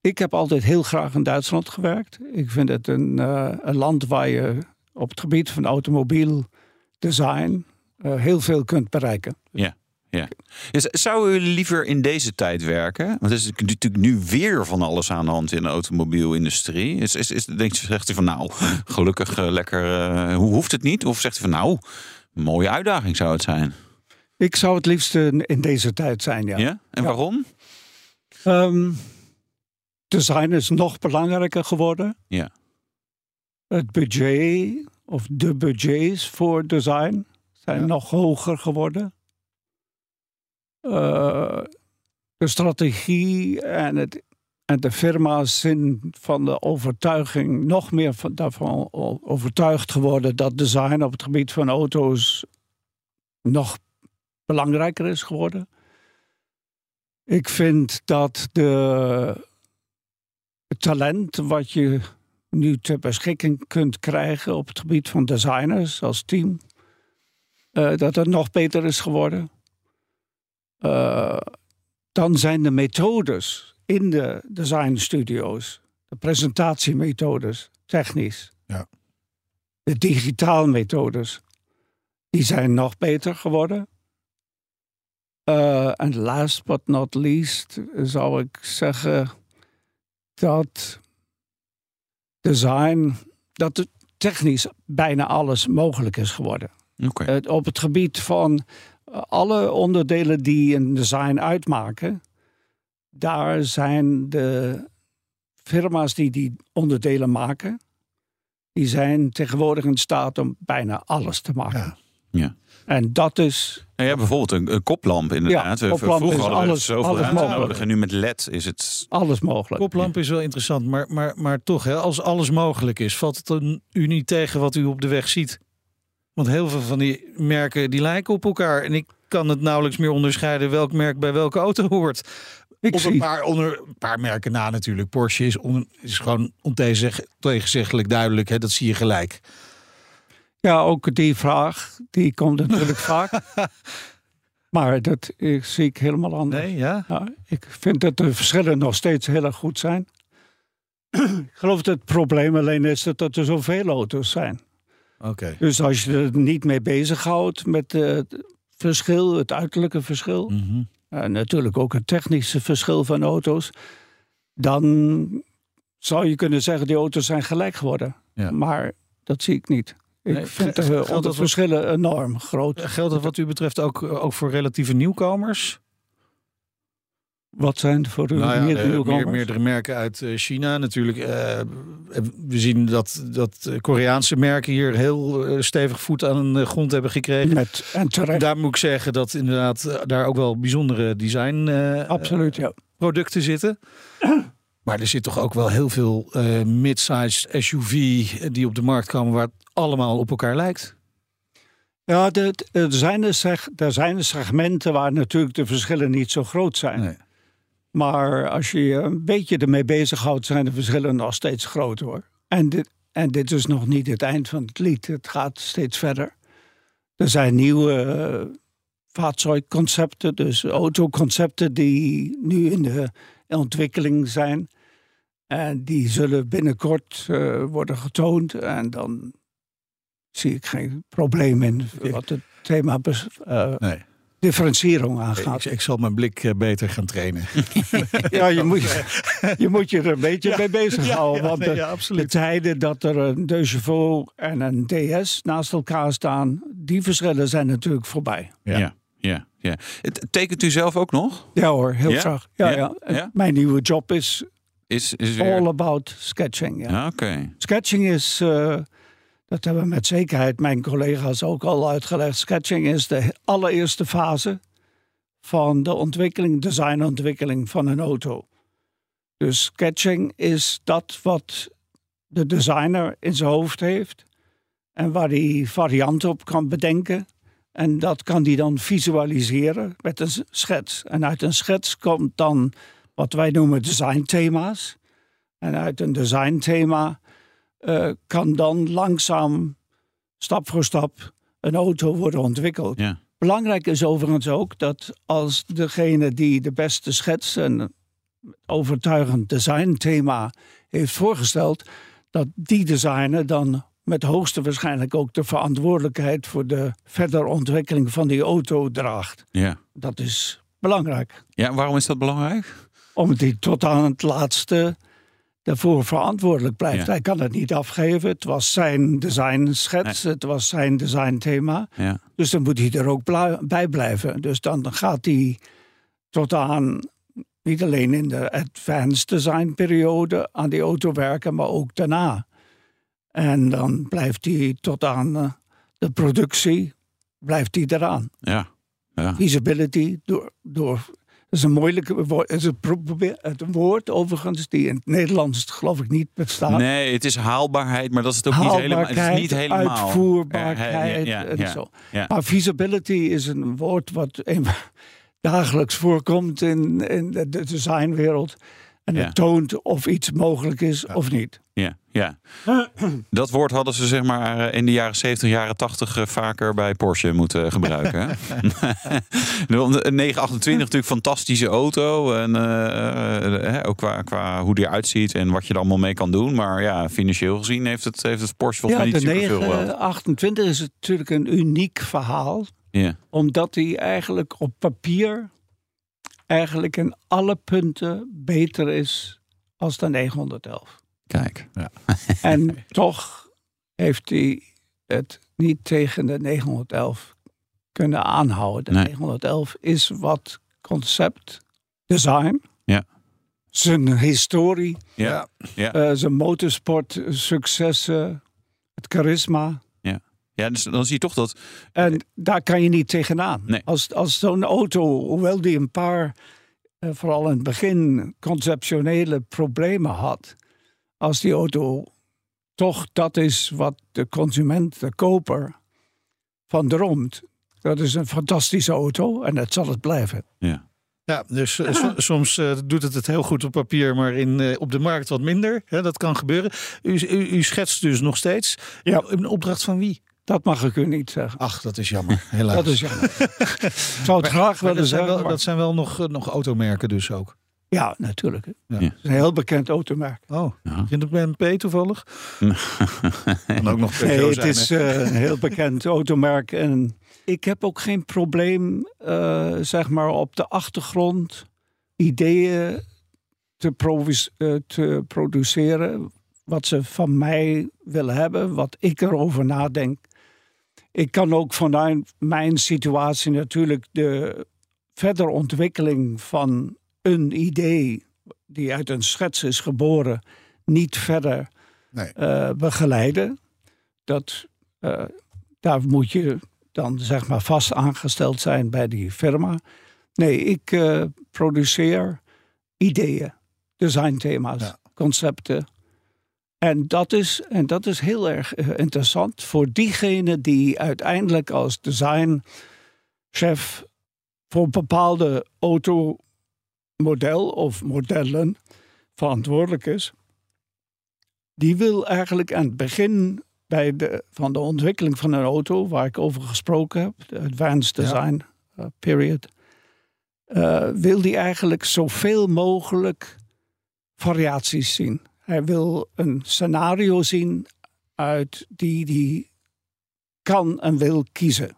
S8: ik heb altijd heel graag in Duitsland gewerkt. Ik vind het een, eh, een land waar je op het gebied van automobiel design heel veel kunt bereiken.
S5: Dus zou u liever in deze tijd werken? Want er is natuurlijk nu weer van alles aan de hand in de automobielindustrie. Is, is, is, denkt, zegt u van nou, gelukkig eh, lekker, eh, hoe hoeft het niet? Of zegt u van nou, mooie uitdaging zou het zijn?
S8: Ik zou het liefst in deze tijd zijn, ja.
S5: Ja? En
S8: Ja.
S5: waarom?
S8: Ehm, design is nog belangrijker geworden.
S5: Ja.
S8: Het budget of de budgets voor design zijn
S4: Ja.
S8: nog hoger geworden. Eh, de strategie en, het, en de firma's zijn van de overtuiging nog meer van, daarvan overtuigd geworden dat design op het gebied van auto's nog belangrijker is geworden. Ik vind dat de, talent wat je nu ter beschikking kunt krijgen op het gebied van designers als team, eh, dat het nog beter is geworden. Eh, dan zijn de methodes in de designstudio's, de presentatiemethodes, technisch,
S4: Ja.
S8: de digitaalmethodes, die zijn nog beter geworden. Eh, En last but not least zou ik zeggen, dat design, dat technisch bijna alles mogelijk is geworden.
S5: Oké.
S8: Het- op het gebied van alle onderdelen die een design uitmaken, daar zijn de firma's die die onderdelen maken, die zijn tegenwoordig in staat om bijna alles te maken.
S4: Ja.
S5: Ja.
S8: En dat is,
S5: Nou ja, bijvoorbeeld een, een koplamp inderdaad.
S8: Ja, koplamp
S5: Vroeger
S8: is
S5: hadden we
S8: alles-
S5: zoveel
S8: alles
S5: ruimte
S8: mogelijk.
S5: nodig. En nu met LED is het...
S8: alles mogelijk.
S4: Koplamp is wel interessant, maar, maar, maar toch, hè, als alles mogelijk is, valt het dan u niet tegen wat u op de weg ziet? Want heel veel van die merken die lijken op elkaar. En ik kan het nauwelijks meer onderscheiden welk merk bij welke auto hoort.
S8: Ik
S4: Op een paar, onder, een paar merken na natuurlijk. Porsche is, on, is gewoon ontegenzeggelijk duidelijk. Hè, dat zie je gelijk.
S8: ja, ook die vraag, die komt natuurlijk [laughs] vaak. Maar dat eh, zie ik helemaal anders.
S4: Nee, ja?
S8: Ik vind dat de verschillen nog steeds heel erg goed zijn. [clears throat] ik geloof dat het probleem alleen is dat er zoveel auto's zijn.
S4: Oké.
S8: Dus als je er niet mee bezighoudt met eh, het verschil, het uiterlijke verschil,
S4: Mhm.
S8: en natuurlijk ook het technische verschil van auto's, dan zou je kunnen zeggen die auto's zijn gelijk geworden.
S4: Ja.
S8: Maar dat zie ik niet. Ik
S4: Nee,
S8: vind
S4: geldt
S8: de
S4: dat
S8: verschillen enorm groot.
S4: Geldt dat wat u betreft ook, ook voor relatieve nieuwkomers?
S8: Wat zijn voor u
S4: Nou ja, eh,
S8: nieuwkomers?
S4: meer, meerdere merken uit eh, China natuurlijk. eh, we zien dat, dat Koreaanse merken hier heel stevig voet aan de grond hebben gekregen.
S8: Met, en terecht,
S4: Daar moet ik zeggen dat inderdaad daar ook wel bijzondere design eh,
S8: absoluut, ja.
S4: producten zitten. [clears throat] Maar er zit toch ook wel heel veel eh mid-sized SUV die op de markt komen waar het allemaal op elkaar lijkt.
S8: Ja, de- de- er zijn, er, er zijn segmenten waar natuurlijk de verschillen niet zo groot zijn.
S4: Nee.
S8: Maar als je je een beetje ermee bezighoudt, zijn de verschillen nog steeds groot hoor. En dit, en dit is nog niet het eind van het lied. Het gaat steeds verder. Er zijn nieuwe eh, vaartuigconcepten, dus autoconcepten die nu in de ontwikkeling zijn. En die zullen binnenkort eh, worden getoond. En dan zie ik geen probleem in wat het thema eh,
S4: Nee.
S8: Differentiëring
S4: Ik,
S8: aangaat.
S4: ik zal mijn blik eh, beter gaan trainen. [laughs]
S8: Ja, je moet je, moet je er een beetje mee bezighouden.
S4: ja,
S8: want
S4: nee,
S8: de,
S4: ja, absoluut.
S8: de tijden dat er een De Chauveau en een DS naast elkaar staan, die verschillen zijn natuurlijk voorbij.
S4: Ja.
S5: Ja. ja, ja, Het, tekent u zelf ook nog?
S8: Ja hoor, heel
S5: Ja?
S8: graag. Ja,
S5: Ja?
S8: ja.
S5: Ja?
S8: Mijn nieuwe job is
S5: Is, is weer...
S8: all about sketching. Ja.
S5: Ja, Oké.
S8: Sketching is, eh, dat hebben met zekerheid mijn collega's ook al uitgelegd. Sketching is de allereerste fase van de ontwikkeling, designontwikkeling van een auto. Dus sketching is dat wat de designer in zijn hoofd heeft en waar hij varianten op kan bedenken. En dat kan hij dan visualiseren met een schets. En uit een schets komt dan wat wij noemen designthema's. En uit een designthema eh, kan dan langzaam, stap voor stap, een auto worden ontwikkeld.
S5: Ja.
S8: Belangrijk is overigens ook dat als degene die de beste schets en overtuigend designthema heeft voorgesteld, dat die designer dan met hoogste waarschijnlijk ook de verantwoordelijkheid voor de verdere ontwikkeling van die auto draagt.
S5: Ja.
S8: Dat is belangrijk.
S5: ja, waarom is dat belangrijk?
S8: Omdat hij tot aan het laatste daarvoor verantwoordelijk blijft.
S5: Ja.
S8: Hij kan het niet afgeven. Het was zijn designschets, het was zijn designthema.
S5: Ja.
S8: Dus dan moet hij er ook bij blijven. Dus dan gaat hij tot aan, niet alleen in de advanced design periode aan die auto werken, maar ook daarna. En dan blijft hij tot aan eh, de productie, blijft hij eraan.
S5: Ja. ja.
S8: Feasibility, door, door, dat is een moeilijke woord, het is een, probeer- het woord overigens die in het Nederlands geloof ik niet bestaat.
S5: Nee, het is haalbaarheid, maar dat is het ook niet helemaal. Het is niet helemaal.
S8: uitvoerbaarheid
S5: Ja, ja,
S8: en
S5: ja,
S8: zo. Maar feasibility is een woord wat [laughs] dagelijks voorkomt in, in de de designwereld. En het toont of iets mogelijk is of niet.
S5: Ja, ja. [clears throat] Dat woord hadden ze zeg maar eh, in de jaren 70, jaren 80 eh, vaker bij Porsche moeten gebruiken. hè? [laughs] [laughs] De 928 natuurlijk fantastische auto. En eh, eh, ook qua, qua hoe die eruit ziet en wat je er allemaal mee kan doen. Maar ja, financieel gezien heeft het, heeft het Porsche volgens
S8: Ja,
S5: mij
S8: de
S5: niet superveel geld.
S8: 928 is natuurlijk een uniek verhaal.
S5: Ja,
S8: Omdat hij eigenlijk op papier eigenlijk in alle punten beter is als de 911.
S5: Kijk. [laughs]
S8: En toch heeft hij het niet tegen de 911 kunnen aanhouden. De
S5: Nee.
S8: 911 is wat concept, design,
S5: Ja.
S8: zijn historie,
S5: Ja. Ja.
S8: eh, zijn motorsport successen, het charisma.
S5: ja, dus dan zie je toch dat...
S8: En daar kan je niet tegenaan.
S5: Nee.
S8: Als, als zo'n auto, hoewel die een paar, eh, vooral in het begin, conceptionele problemen had. Als die auto toch dat is wat de consument, de koper, van droomt. Dat is een fantastische auto en dat zal het blijven.
S5: Ja.
S4: Ja, dus eh, so- [laughs] soms eh, doet het het heel goed op papier, maar in, eh, op de markt wat minder. Hè, dat kan gebeuren. U, u, u schetst dus nog steeds.
S8: Ja.
S4: Een opdracht van wie?
S8: Dat mag ik u niet zeggen.
S4: Ach, dat is jammer. Helaas. [laughs]
S8: Dat is jammer. ik zou het graag willen
S4: dat zijn
S8: zeggen.
S4: wel,
S8: maar-
S4: dat zijn wel nog, nog automerken dus ook.
S8: Ja, natuurlijk.
S4: Ja.
S8: Het is een heel bekend automerk.
S4: Oh,
S5: Ja.
S4: begint het P toevallig? [laughs] Kan ook nog
S8: Nee, het is eh, een heel bekend automerk. En ik heb ook geen probleem, eh, zeg maar, op de achtergrond ideeën te, provis- eh, te produceren. Wat ze van mij willen hebben, wat ik erover nadenk. Ik kan ook vanuit mijn situatie natuurlijk de verdere ontwikkeling van een idee die uit een schets is geboren, niet verder
S4: Nee.
S8: eh, begeleiden. Dat, eh, daar moet je dan zeg maar vast aangesteld zijn bij die firma. Nee, ik eh, produceer ideeën, designthema's,
S4: Ja.
S8: concepten. En dat, is, en dat is heel erg interessant voor diegene die uiteindelijk als designchef voor een bepaalde automodel of modellen verantwoordelijk is. Die wil eigenlijk aan het begin bij de, van de ontwikkeling van een auto, waar ik over gesproken heb, de Advanced. Design eh, Period, eh, wil die eigenlijk zoveel mogelijk variaties zien. Hij wil een scenario zien uit die die kan en wil kiezen.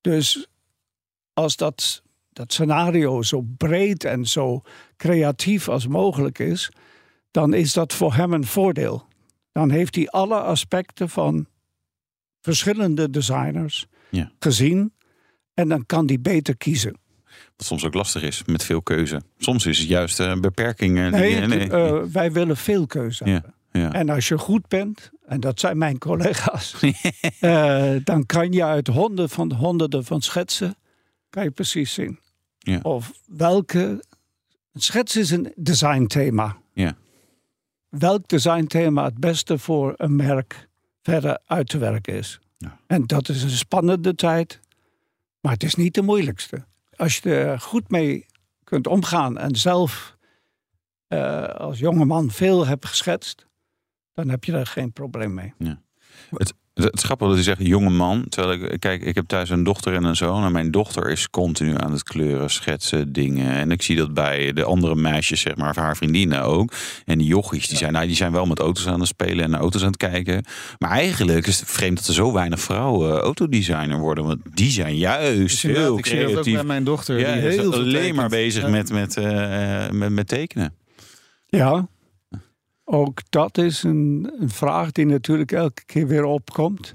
S8: Dus als dat, dat scenario zo breed en zo creatief als mogelijk is, dan is dat voor hem een voordeel. Dan heeft hij alle aspecten van verschillende designers
S5: Ja.
S8: gezien en dan kan hij beter kiezen.
S5: Wat soms ook lastig is met veel keuze. Soms is het juist een beperking. eh,
S8: Nee,
S5: die-
S8: het- eh, wij willen veel keuze
S5: Ja,
S8: hebben.
S5: ja.
S8: En als je goed bent, en dat zijn mijn collega's, [laughs] eh, dan kan je uit honderden van, honderden van schetsen, kan je precies zien.
S5: Ja.
S8: Of welke, een schets is een designthema.
S5: Ja.
S8: Welk designthema het beste voor een merk verder uit te werken is.
S5: Ja.
S8: En dat is een spannende tijd, maar het is niet de moeilijkste. Als je er goed mee kunt omgaan en zelf eh, als jongeman veel hebt geschetst, dan heb je er geen probleem mee.
S5: Het, het is grappig dat je zegt jonge man. Terwijl ik, kijk, ik heb thuis een dochter en een zoon. En mijn dochter is continu aan het kleuren, schetsen, dingen. En ik zie dat bij de andere meisjes, zeg maar, haar vriendinnen ook. En die jochies, die, zijn, nou, die zijn wel met auto's aan het spelen en naar auto's aan het kijken. Maar eigenlijk is het vreemd dat er zo weinig vrouwen autodesigner worden. Want die zijn juist
S4: Dus
S5: heel
S4: ik zie dat ook
S5: creatief.
S4: bij mijn dochter.
S5: Ja,
S4: die
S5: is
S4: heel veel
S5: alleen maar bezig
S4: Ja.
S5: met, met, eh, met, met tekenen.
S8: Ja, ook dat is een, een vraag die natuurlijk elke keer weer opkomt.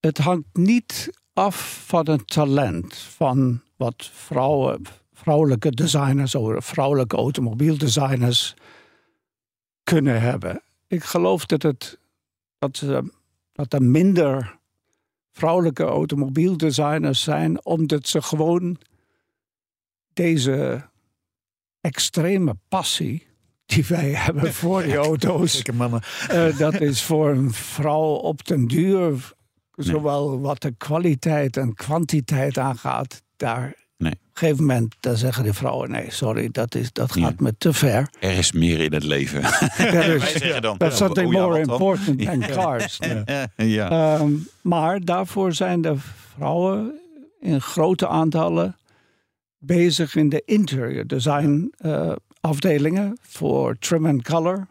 S8: Het hangt niet af van het talent van wat vrouwen, vrouwelijke designers of vrouwelijke automobieldesigners kunnen hebben. Ik geloof dat, het, dat, dat er minder vrouwelijke automobieldesigners zijn, omdat ze gewoon deze extreme passie die wij [laughs] hebben voor die auto's.
S4: Zeker mannen.
S8: Eh, dat is voor een vrouw op den duur, zowel wat de kwaliteit en kwantiteit aangaat, daar
S5: Nee.
S8: op een gegeven moment dan zeggen de vrouwen: nee, sorry, dat, is, dat gaat
S5: Ja.
S8: me te ver.
S5: Er is meer in het leven.
S8: There [laughs] is- something more important than cars. [laughs]
S5: Ja. ja.
S8: Ehm, maar daarvoor zijn de vrouwen in grote aantallen bezig in de interior design eh, afdelingen voor trim and color,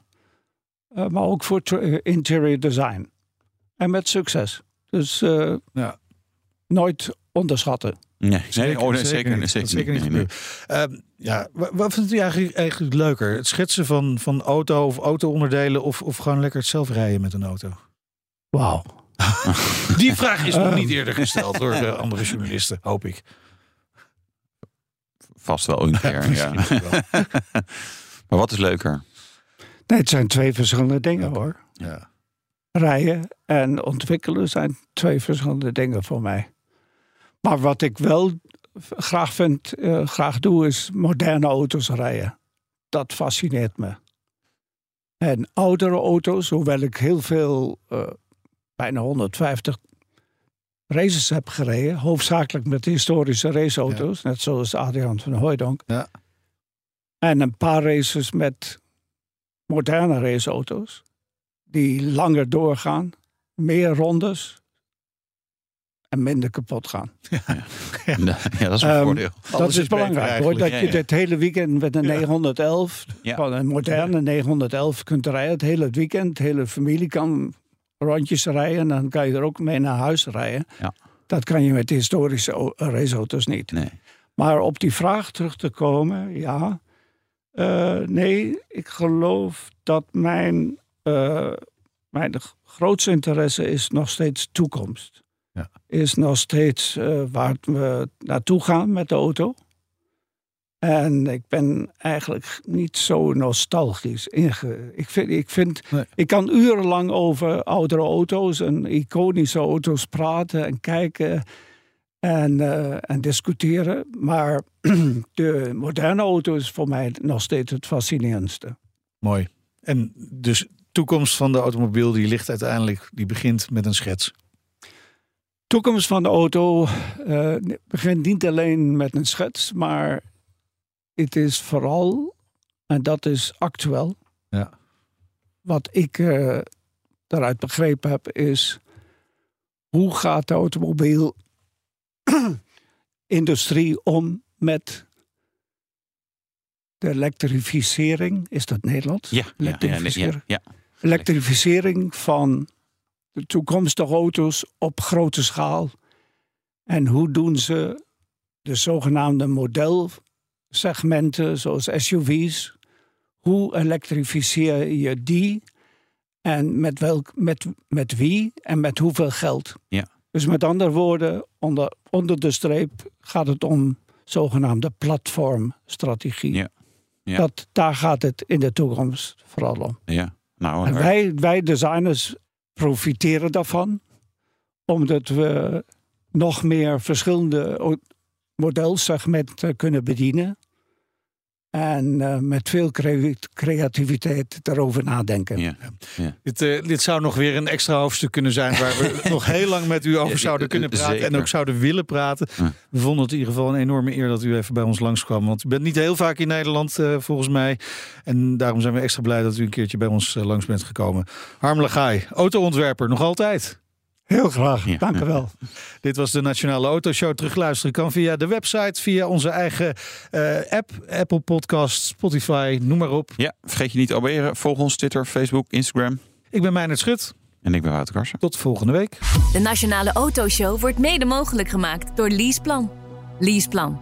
S8: eh, maar ook voor eh, interior design. En met succes. Dus eh,
S4: Ja.
S8: nooit onderschatten.
S5: Nee, oh, zeker,
S4: niet.
S5: zeker,
S4: niet
S5: niet.
S4: Ehm, ja, wa- wat vindt u eigenlijk, eigenlijk leuker? Het schetsen van, van auto of auto-onderdelen of, of gewoon lekker het zelf rijden met een auto?
S8: Wauw. [laughs]
S4: Die vraag is nog niet eerder gesteld door de andere journalisten, hoop ik.
S5: Vast wel een keer. ja.
S4: Wel. [laughs]
S5: Maar wat is leuker?
S8: Nee, het zijn twee verschillende dingen hoor.
S4: Ja.
S8: Rijden en ontwikkelen zijn twee verschillende dingen voor mij. Maar wat ik wel graag vind, eh, graag doe, is moderne auto's rijden. Dat fascineert me. En oudere auto's, hoewel ik heel veel, eh, bijna 150 races heb gereden, hoofdzakelijk met historische raceauto's, net zoals Adriaan van Hooijdonk.
S4: Ja.
S8: En een paar races met moderne raceauto's, die langer doorgaan, meer rondes en minder kapot gaan. [laughs]
S5: Ja, dat is een
S8: Ehm,
S5: voordeel.
S8: dat
S4: Alles
S8: is
S4: is
S8: belangrijk hoor, dat je
S5: Ja, ja.
S8: dit hele weekend met een 911,
S5: Ja.
S8: van een moderne 911 kunt rijden. Het hele weekend, de hele familie kan rondjes rijden en dan kan je er ook mee naar huis rijden.
S5: Ja.
S8: Dat kan je met historische raceauto's niet.
S5: Nee.
S8: Maar op die vraag terug te komen, ja. Eh, nee, ik geloof dat mijn, eh, mijn grootste interesse is nog steeds toekomst.
S4: Ja.
S8: Is nog steeds eh, waar we naartoe gaan met de auto. En ik ben eigenlijk niet zo nostalgisch. Inge ik, vind, ik, vind,
S4: Nee.
S8: ik kan urenlang over oudere auto's en iconische auto's praten en kijken en, eh, en discussiëren. Maar [clears throat] de moderne auto is voor mij nog steeds het fascinerendste.
S4: Mooi. En dus toekomst van de automobiel die ligt uiteindelijk, die begint met een schets.
S8: toekomst van de auto eh, begint niet alleen met een schets, maar het is vooral, en dat is actueel,
S4: Ja.
S8: wat ik eh, daaruit begrepen heb, is hoe gaat de automobielindustrie [clears throat] om met de elektrificering, is dat Nederlands?
S5: Ja, ja, ja, ja,
S8: elektrificering van de toekomstige auto's op grote schaal. En hoe doen ze de zogenaamde modelsegmenten, zoals SUV's, hoe elektrificeer je die en met, welk, met, met wie en met hoeveel geld?
S5: Ja.
S8: Dus met andere woorden, onder, onder de streep gaat het om zogenaamde platformstrategie.
S5: Ja. Ja.
S8: Dat, daar gaat het in de toekomst vooral om.
S5: ja. Nou,
S8: En wij, wij designers profiteren daarvan, omdat we nog meer verschillende o- modelsegmenten kunnen bedienen. En eh, met veel crea- creativiteit daarover nadenken.
S5: ja.
S4: Dit, eh, dit zou nog weer een extra hoofdstuk kunnen zijn waar we [laughs] nog heel lang met u over zouden kunnen praten en ook zouden willen praten.
S5: Ja.
S4: We vonden het in ieder geval een enorme eer dat u even bij ons langskwam. Want u bent niet heel vaak in Nederland eh, volgens mij. En daarom zijn we extra blij dat u een keertje bij ons eh, langs bent gekomen. Harm Lagai, autoontwerper, nog altijd.
S8: Heel graag,
S5: Ja.
S8: dank u wel. [laughs]
S4: Dit was de Nationale Autoshow. Terugluisteren kan via de website, via onze eigen eh, app, Apple Podcast, Spotify, noem maar op.
S5: ja, vergeet je niet te abonneren. Volg ons Twitter, Facebook, Instagram.
S4: Ik ben Meijnerd Schut.
S5: En ik ben Wouter Karsen.
S4: Tot volgende week.
S2: De Nationale Autoshow wordt mede mogelijk gemaakt door Leaseplan. Leaseplan.